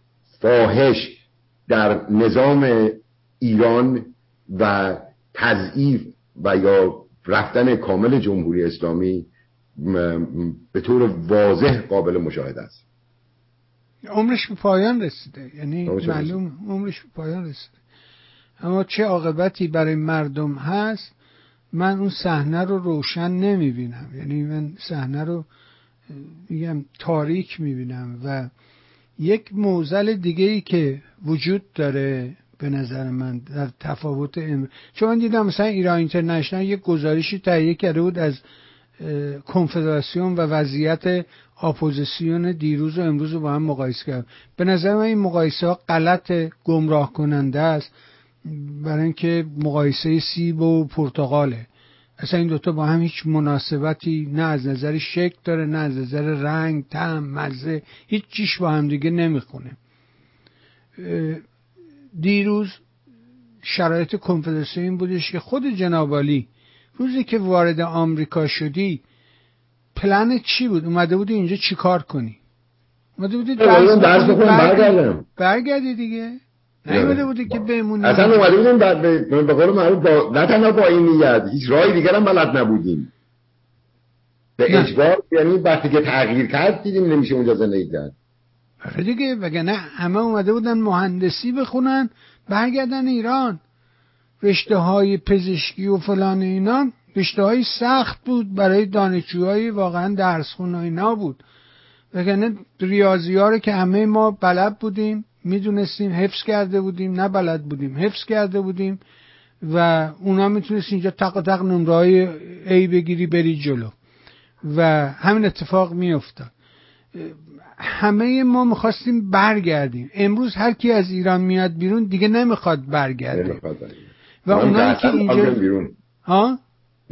فاحش در نظام ایران و تضعیف و یا رفتن کامل جمهوری اسلامی به طور واضح قابل مشاهده است. عمرش به پایان رسیده. یعنی معلوم عمرش به پایان رسیده. اما چه عاقبتی برای مردم هست من اون صحنه رو روشن نمی‌بینم. یعنی من صحنه رو میگم تاریک می‌بینم و یک موزل دیگه ای که وجود داره به نظر من در تفاوت امر. چون من دیدم مثلا ایران اینترنشنال یک گزارشی تهیه کرده بود از کنفدراسیون و وضعیت اپوزیسیون دیروز و امروز رو با هم مقایسه کرد به نظر من این مقایسه ها غلط گمراه کننده است برای اینکه مقایسه سیب و پرتغاله اصلا این دوتا با هم هیچ مناسبتی نه از نظر شکل داره نه از نظر رنگ تم مزه هیچ چیش با هم دیگه نمی‌خونه. دیروز شرایط کنفدراسیون بودش که خود جنابالی روزی که وارد آمریکا شدی پلن چی بود؟ اومده بودی اینجا چیکار کنی؟ اومده بودی درس, درس برگردم. برگردی دیگه؟ نیومده بودی که بمونی. اصلا اومده بودیم به قول معروف با نه تنها با این نیت هیچ راهی دیگر هم بلد نبودیم. به اجبار یعنی وقتی که تغییر کرد دیدیم نمیشه اونجا زندگی کرد. آره دیگه وگرنه همه اومده بودن مهندسی بخونن برگردن ایران. رشته های پزشکی و فلان اینا رشته های سخت بود برای دانشجوهای واقعا درس خون و اینا بود. وگرنه ریاضی ها رو که همه ما بلد بودیم می‌دونستیم حفظ کرده بودیم نه بلد بودیم حفظ کرده بودیم و اونا می‌تونست اینجا تق تق نمره های ای بگیری بری جلو. و همین اتفاق میافتاد. همه ما می‌خواستیم برگردیم. امروز هر کی از ایران میاد بیرون دیگه نمی‌خواد برگرده. و اونایی که اینجا بیرون. ها؟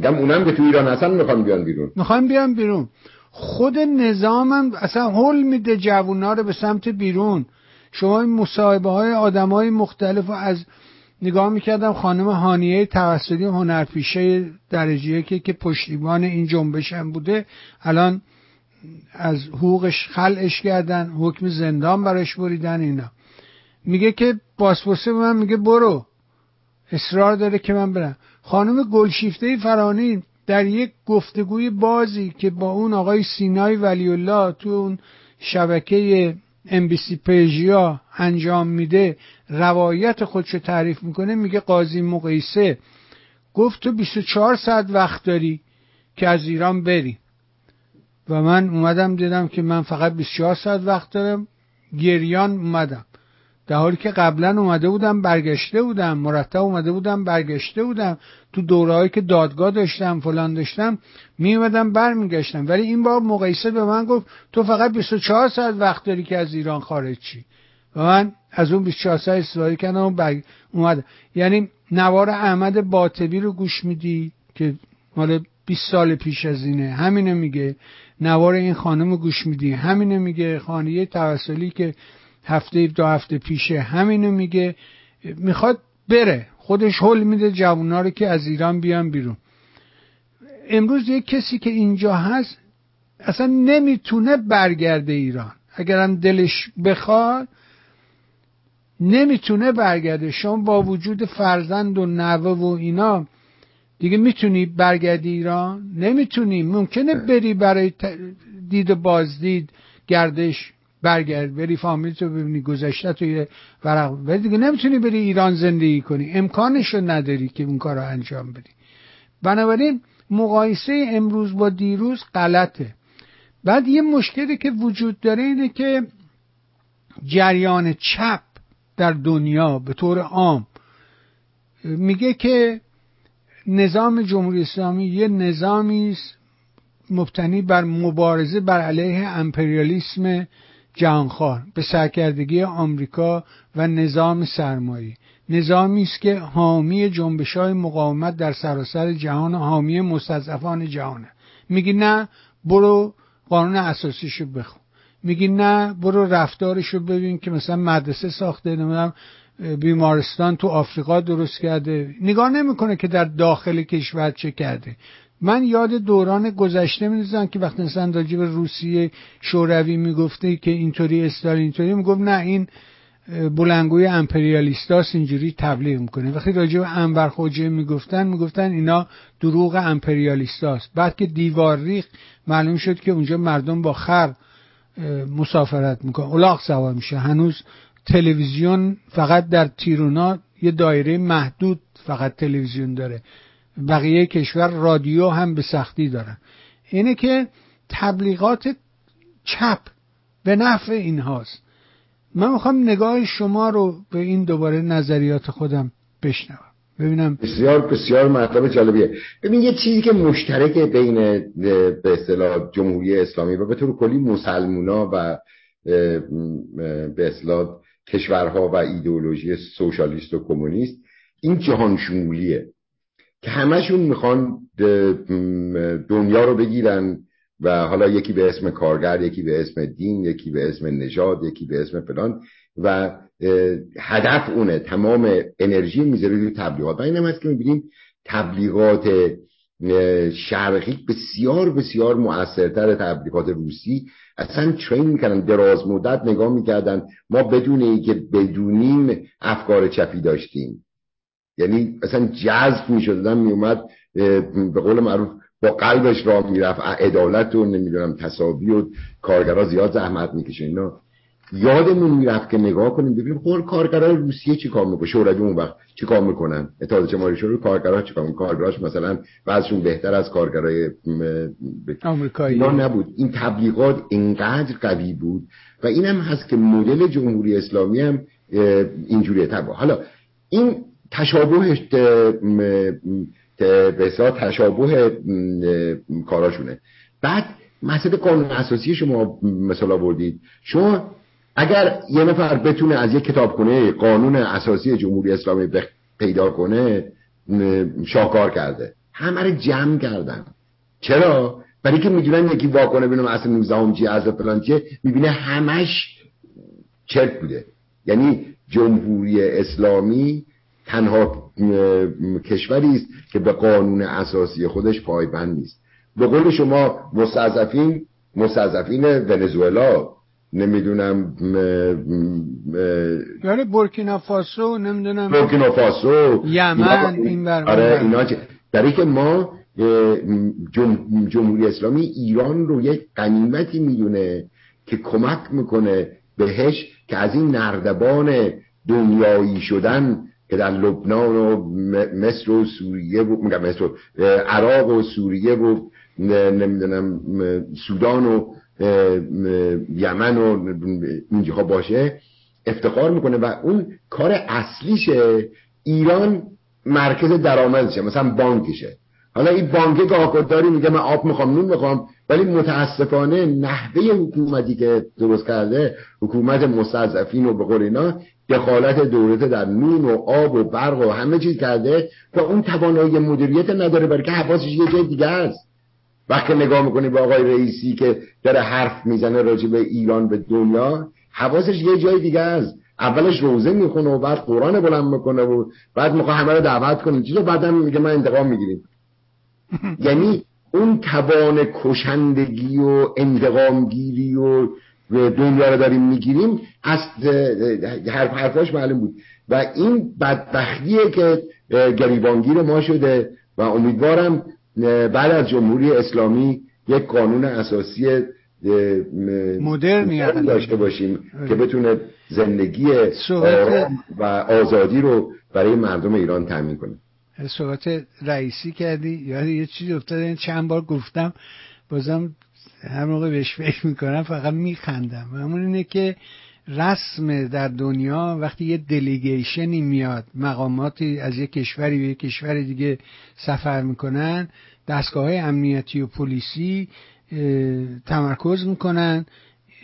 دم اونم که تو ایران هستن می‌خوان بیان بیرون. می‌خوان بیان بیرون. خود نظامم اصلا حل میده جوونا رو به سمت بیرون. شما این مصاحبه های آدم های مختلف از نگاه می‌کردم خانم هانیه توسطی هنرپیشه درجیه که که پشتیبان این جنبش هم بوده. الان از حقوقش خلعش کردن حکم زندان براش بریدن اینا. میگه که باسپورسه به من میگه برو. اصرار داره که من برم. خانم گلشیفته فرانی در یک گفتگوی بازی که با اون آقای سینای ولی الله تو اون شبکه ام بی سی پیجیا انجام میده روایت خودشو تعریف می‌کنه میگه قاضی مقیسه گفت تو 24 ساعت وقت داری که از ایران بری. و من اومدم دیدم که من فقط 24 ساعت وقت دارم گریان اومدم. در حالی که قبلا اومده بودم برگشته بودم مرتب اومده بودم برگشته بودم تو دورهایی که دادگاه داشتم فلان داشتم می اومدم برمیگشتم. ولی این بار مقایسه به من گفت تو فقط 24 ساعت وقت داری که از ایران خارج چی و من از اون 24 ساعت استفاده کردم و برگ... اومدم یعنی نوار احمد باطبی رو گوش میدی که مال 20 سال پیش از اینه. همینه میگه. نوار این خانم گوش میدی. همینه میگه. خانیه توسلی که هفته دو هفته پیشه همینو میگه می‌خواد بره. خودش حل میده جوونا رو که از ایران بیان بیرون. امروز یک کسی که اینجا هست اصلا نمی‌تونه برگرده ایران. اگرم دلش بخواد نمی‌تونه برگرده. شما با وجود فرزند و نوه و اینا دیگه می‌تونی برگردی ایران؟ نمی‌تونی. ممکنه بری برای دید بازدید گردش. برگرد بری فامیل تو ببینی گذشته تو یه ورق. ولی دیگه نمی‌تونی بری ایران زندگی کنی. امکانش رو نداری که اون کار رو انجام بدی. بنابراین مقایسه امروز با دیروز غلطه. بعد یه مشکلی که وجود داره اینه که جریان چپ در دنیا به طور عام میگه که نظام جمهوری اسلامی یه نظامی است مبتنی بر مبارزه بر علیه امپریالیسم جهانخوار به سرکردگی آمریکا و نظام سرمایه نظامی است که حامی جنبش های مقاومت در سراسر جهان و حامی مستضعفان جهانه میگی نه برو قانون اساسیشو بخون. میگی نه برو رفتارشو ببین که مثلا مدرسه ساخته نمی‌دونم بیمارستان تو آفریقا درست کرده. نگاه نمی‌کنه که در داخل کشور چه کرده. من یاد دوران گذشته می‌دونم که وقتی مثلا راجع به روسیه شوروی می‌گفته که اینطوری استال اینطوری می‌گفت نه این بلنگوی امپریالیستاس اینجوری تبلیغ می‌کنه. وقتی راجع به انور خوجه می‌گفتن می‌گفتن اینا دروغ امپریالیستاست. بعد که دیوار ریخ معلوم شد که اونجا مردم با خر مسافرت می‌کنن. الاغ سوار میشه. هنوز تلویزیون فقط در تیرونا یه دایره محدود فقط تلویزیون داره. بقیه کشور رادیو هم به سختی دارن اینه که تبلیغات چپ به نفع این هاست. من می‌خوام نگاه شما رو به این دوباره نظریات خودم بشنوم. ببینم بسیار بسیار مطلب جالبیه. ببین یه چیزی که مشترک بین به اصطلاح جمهوری اسلامی و به طور کلی مسلمونا و به اصطلاح کشورها و ایدئولوژی سوشالیست و کمونیست این جهان شمولیه. که همشون می‌خوان دنیا رو بگیرن و حالا یکی به اسم کارگر یکی به اسم دین یکی به اسم نژاد یکی به اسم فلان و هدف اونه تمام انرژی می‌ذاره روی تبلیغات. و این هم هست که می‌بینیم تبلیغات شرقی بسیار بسیار مؤثرتر تبلیغات روسی. اصلا ترین می‌کردن دراز مدت نگاه می‌کردن. ما بدون ای که بدونیم افکار چپی داشتیم. یعنی اصلا جذب می‌شد. می میومد به قول معروف با قلبش راه می‌رفت. عدالت و نمی‌دونم تصاوی و کارگرها زیاد زحمت می‌کشه اینا یادمون می‌رفت که نگاه کنیم ببینیم خور کارگرای روسیه چی کار می‌کنه شوروی اون وقت چی کار می‌کنن؟ اتحاد جماهیر شوروی کارگرها چی کار کارگراش مثلا بعضشون بهتر از کارگرای آمریکایی. اینا نبود. این تبلیغات اینقدر قوی بود و اینم هست که مدل جمهوری اسلامی هم اینجوریه. حالا این تشابهش به تشابه کاراشونه بعد مسئله قانون اساسی شما مثال آوردید. شما اگر یه نفر بتونه از یک کتابخونه قانون اساسی جمهوری اسلامی پیدا کنه شاکار کرده. همه رو جمع کردن. چرا؟ برای که می‌دونن یکی واکنه بینم اصل 19 چی از فلان چیه می‌بینه همش چرت بوده. یعنی جمهوری اسلامی تنها کشوری است که به قانون اساسی خودش پایبند نیست. به قول شما مستضعفین مستضعفین ونزوئلا نمی‌دونم یعنی بورکینافاسو نمی‌دونم بورکینافاسو یمن این آره اینا در که ما جمهوری اسلامی ایران رو یک قنیمتی می‌دونه که کمک می‌کنه بهش که از این نردبان دنیایی شدن که در لبنان و مصر و سوریه و میگم مصر عراق و سوریه و نمی‌دونم سودان و یمن و اینجاها باشه افتخار می‌کنه و اون کار اصلیشه. ایران مرکز درآمدشه مثلا بانکشه. حالا این بانک گاهگداری میگه من آب می‌خوام نون می‌خوام ولی متاسفانه نحوه حکومتی که درست کرده حکومت مستضعفین و به قول اینا دخالت دولت در نون و آب و برق و همه چیز کرده و اون توانایی مدیریت نداره برای که حواسش یه جای دیگه است. وقتی نگاه می‌کنی به آقای رئیسی که داره حرف می‌زنه راجع به ایران به دنیا حواسش یه جای دیگه است. اولش روزه می‌خونه و بعد قرآن بلند می‌کنه و بعد می‌خواه همه رو دعوت کنه. چیزو بعدم میگه من انتقام می‌گیریم <laughs> یعنی اون توان کشندگی و انتقامگیری و دنیا رو داریم می‌گیریم از حرف حرفاش معلوم بود. و این بدبختیه که گریبانگیر ما شده و امیدوارم بعد از جمهوری اسلامی یک قانون اساسی مدرن داشته باشیم که بتونه زندگی و آزادی رو برای مردم ایران تامین کنه. صحبت رئیسی کردی؟ یاد یه چیزی افتاده چند بار گفتم بازم هر موقع بهش فکر می‌کنم فقط میخندم. همون اینه که رسم در دنیا وقتی یه دلیگیشنی میاد مقاماتی از یه کشوری به یه کشور دیگه سفر می‌کنن دستگاه های امنیتی و پلیسی تمرکز می‌کنن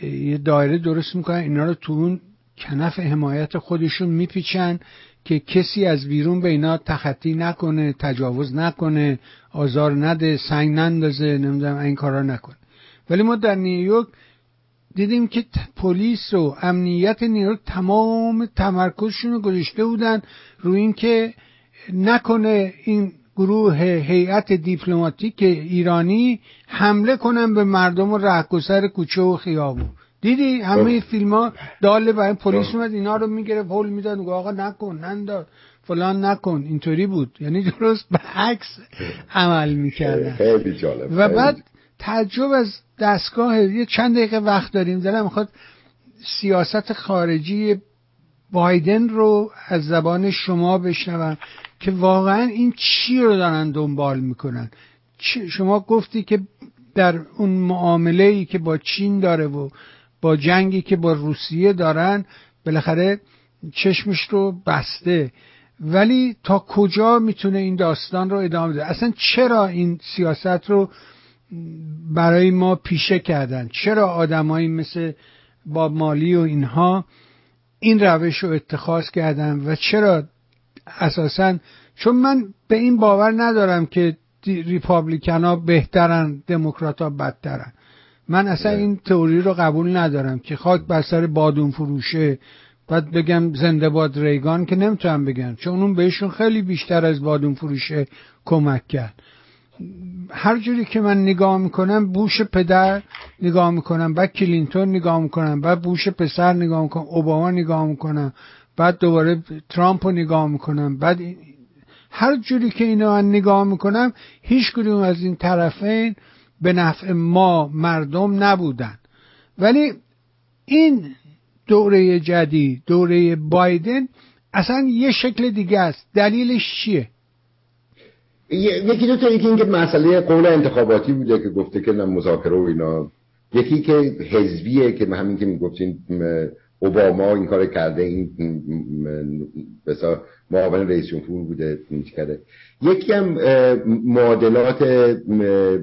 یه دایره درست می‌کنن اینا رو تو اون کنف حمایت خودشون میپیچن. که کسی از بیرون به اینا تخطی نکنه تجاوز نکنه آزار نده سنگ نندازه نمی‌دونم این کارا نکنه ولی ما در نیویورک دیدیم که پلیس و امنیت نیویورک تمام تمرکزشون رو گذاشته بودن روی اینکه نکنه این گروه هیئت دیپلماتیک ایرانی حمله کنن به مردم و رهگذر کوچه و خیابون. دیدی همه خب. فیلم ها داله برای پلیس خب. اومد اینا رو می‌گیره پول می‌داد آقا نکن ننداز. فلان نکن. اینطوری بود. یعنی درست به عکس عمل می‌کردن. خیلی جالب. و بعد تعجب از دستگاه یه چند دقیقه وقت داریم. دلم می‌خواد سیاست خارجی بایدن رو از زبان شما بشنوم که واقعا این چی رو دارن دنبال می‌کنن. شما گفتی که در اون معامله ای که با چین داره و با جنگی که با روسیه دارن بالاخره چشمش رو بسته. ولی تا کجا می‌تونه این داستان رو ادامه بده؟ اصلا چرا این سیاست رو برای ما پیشه کردن؟ چرا آدمایی مثل با مالی و اینها این روش رو اتخاذ کردن و چرا اساسا؟ چون من به این باور ندارم که ریپابلیکن ها بهترن دموکرات ها بدترن. من اصلا این تئوری رو قبول ندارم که خاک بر سر بادون فروشه بعد بگم زنده باد ریگان که نمی‌تونم بگم چون اون بهشون خیلی بیشتر از بادون فروشه کمک کرد. هر جوری که من نگاه می‌کنم بوش پدر نگاه می‌کنم بعد کلینتون نگاه می‌کنم بعد بوش پسر نگاه می‌کنم اوباما نگاه می‌کنم بعد دوباره ترامپ رو نگاه می‌کنم بعد هر جوری که اینا من نگاه می‌کنم هیچ کدوم از این طرفین به نفع ما مردم نبودن. ولی این دوره جدید دوره بایدن اصلا یه شکل دیگه است. دلیلش چیه؟ یکی دو تا یکی اینکه مسئله قول انتخاباتی بوده که گفته که مذاکره و اینا. یکی که حزبیه که همین که می‌گفتین اوباما این کار کرده این معاون رئیس جمهور بوده کرده. یکی هم معادلات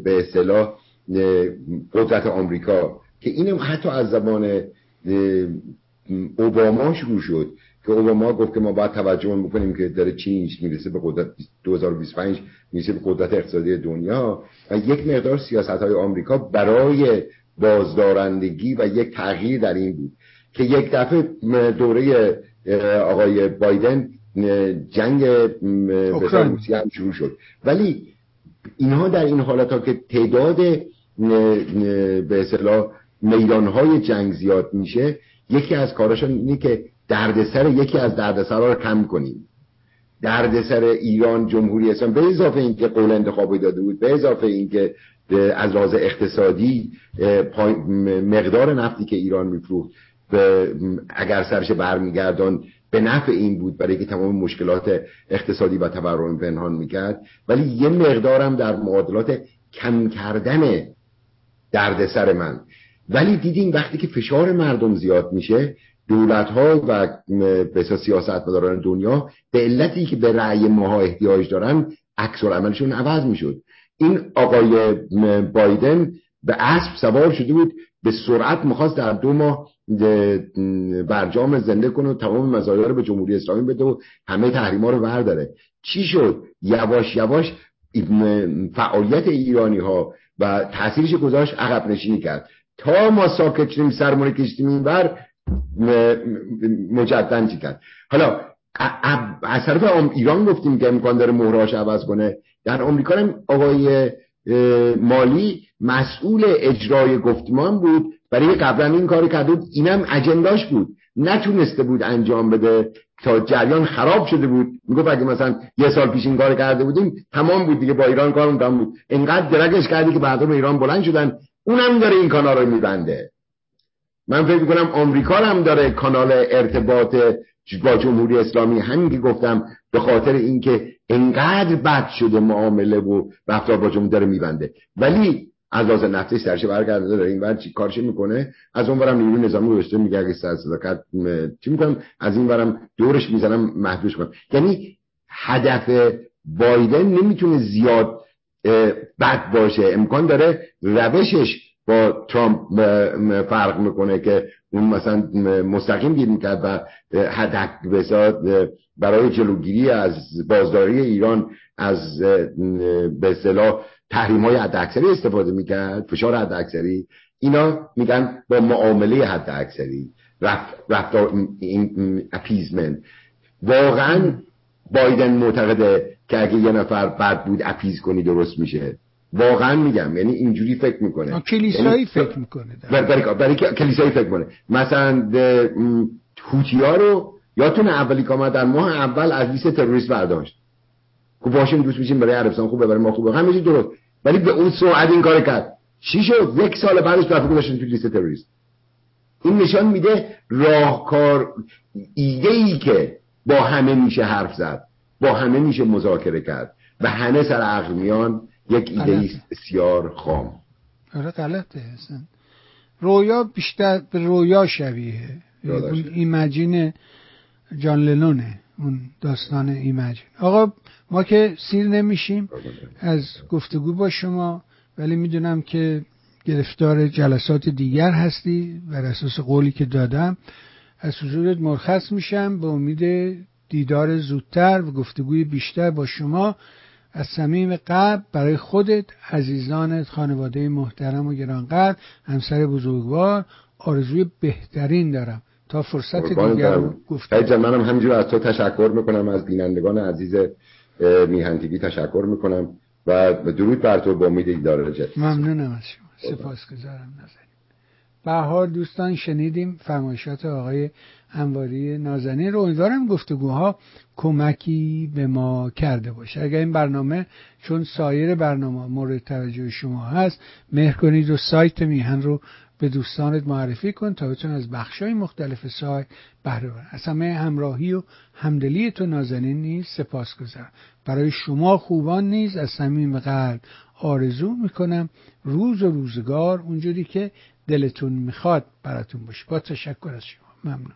به اصطلاح قدرت آمریکا که اینم حتی از زبان اوباما شروع شد که اوباما گفت که ما باید توجه بکنیم که داره چین می‌رسه به قدرت 2025 می‌رسه به قدرت اقتصادی دنیا. و یک مقدار سیاست های آمریکا برای بازدارندگی و یک تغییر در این بود. که یک دفعه دوره آقای بایدن جنگ روسیه هم شروع شد. ولی اینها در این حالت ها که تعداد به اصطلاح میدانهای جنگ زیاد میشه یکی از کارشان اینه که دردسر یکی از دردسرها رو کم کنیم. دردسر ایران جمهوری اسلامی به اضافه اینکه قول انتخابی داده بود به اضافه اینکه از لحاظ اقتصادی مقدار نفتی که ایران میفروخت اگر سرش برمیگردان به نفع این بود برای که تمام مشکلات اقتصادی و تورم پنهان می‌کرد ولی یه مقدارم در معادلات کم کردن دردسر من. ولی دیدیم وقتی که فشار مردم زیاد میشه دولت ها و بسیار سیاست مداران دنیا به علتی که به رأی ماها احتیاج دارن عکس عملشون عوض می‌شد. این آقای بایدن به اسب سوار شده بود به سرعت می‌خواست در دو ماه برجام زنده کنه و تمام مزایا رو به جمهوری اسلامی بده و همه تحریما رو برداره. چی شد؟ یواش یواش فعالیت ایرانی ها و تاثیرش گذاشت عقب نشینی کرد. تا ما ساکت شدیم سرمون کشتیم این بر مجدن چی کرد؟ حالا از طرف ایران گفتیم که امکان داره مهراش عوض کنه. در آمریکا هم آقای مالی مسئول اجرای گفتمان بود. برای قبلا این کاری کرده بود. اینم اجنداش بود. نتونسته بود انجام بده تا جریان خراب شده بود. می‌گفت اگه مثلا یه سال پیش این کار کرده بودیم تمام بود دیگه با ایران کار تمام بود. انقدر درگش کردی که مردم ایران بلند شدن. اونم داره این کانال رو میبنده. من فکر کنم آمریکا هم داره کانال ارتباط با جمهوری اسلامی. همین که گفتم به خاطر اینکه انقدر بد شده معامله و رفتار با جمهوری داره میبنده. ولی از لحاظ نفتی سرش برگرده داره. این چی کارش می‌کنه؟ از اون برم نیروی نظامی گذاشته میگه اگه سر صداقت چی می‌کنم؟ از این برم دورش می‌زنم محدود کنم یعنی هدف بایدن نمی‌تونه زیاد بد باشه. امکان داره روشش با ترامپ فرق می‌کنه که اون مثلا مستقیم گیر می‌کرد و هدف برای جلوگیری از بازداری ایران از به تحریم های حد اکثری استفاده می‌کرد فشار حد اکثری اینا میگن با معامله حد اکثری رفتار این اپیزمنت. واقعا بایدن معتقده که اگه یه نفر بد بود اپیز کنی درست میشه. واقعا میگم یعنی اینجوری فکر می‌کنه. کلیسایی یعنی فکر می‌کنه برای, برای, کلیسایی فکر می‌کنه. مثلا هوتی ها رو یادتون اولی که در ماه اول از لیست تروریست برداشت. خب باشیم دوست میشیم برای عربستان خوبه برای ما خوبه. همه درست. ولی به اون سرعت این کار کرد. چی شد؟ یک سال بعدش دفعه گذاشتن تو لیست تروریست. این نشان میده راهکار ایده ای که با همه میشه حرف زد با همه میشه مذاکره کرد و همه سر عقل میان یک ایده بسیار خام. آره غلطه اصلا. رویا بیشتر به رویا شبیه. ایمجین جان لنونه. اون داستان ایمجین آقا ما که سیر نمیشیم از گفتگو با شما ولی می‌دونم که گرفتار جلسات دیگر هستی بر اساس قولی که دادم. از حضورت مرخص میشم به امید دیدار زودتر و گفتگوی بیشتر با شما. از صمیم قلب برای خودت عزیزانت خانواده محترم و گرانقدر همسر بزرگوار آرزوی بهترین دارم. تا فرصت دیگر گفت منم همینجور از تو تشکر می‌کنم از بینندگان عزیز میهنتیگی تشکر می‌کنم و درود بر تو با امید دیدار جدید. ممنونم از شما. سپاسگزارم. نظرین بهار دوستان شنیدیم فرمایشات آقای انواری نازنین رو. امیدوارم گفتگوها کمکی به ما کرده باشه. اگر این برنامه چون سایر برنامه مورد توجه شما هست مهر کنید و سایت میهن رو به دوستانت معرفی کن تا بتون از بخشای مختلف سایت بهره برن. از همه همراهی و همدلی تو نازنین نیز سپاس گذارم برای شما خوبان نیز از صمیم قلب آرزو می‌کنم روز و روزگار اونجوری که دلتون می‌خواد براتون باشه. با تشکر از شما. ممنون.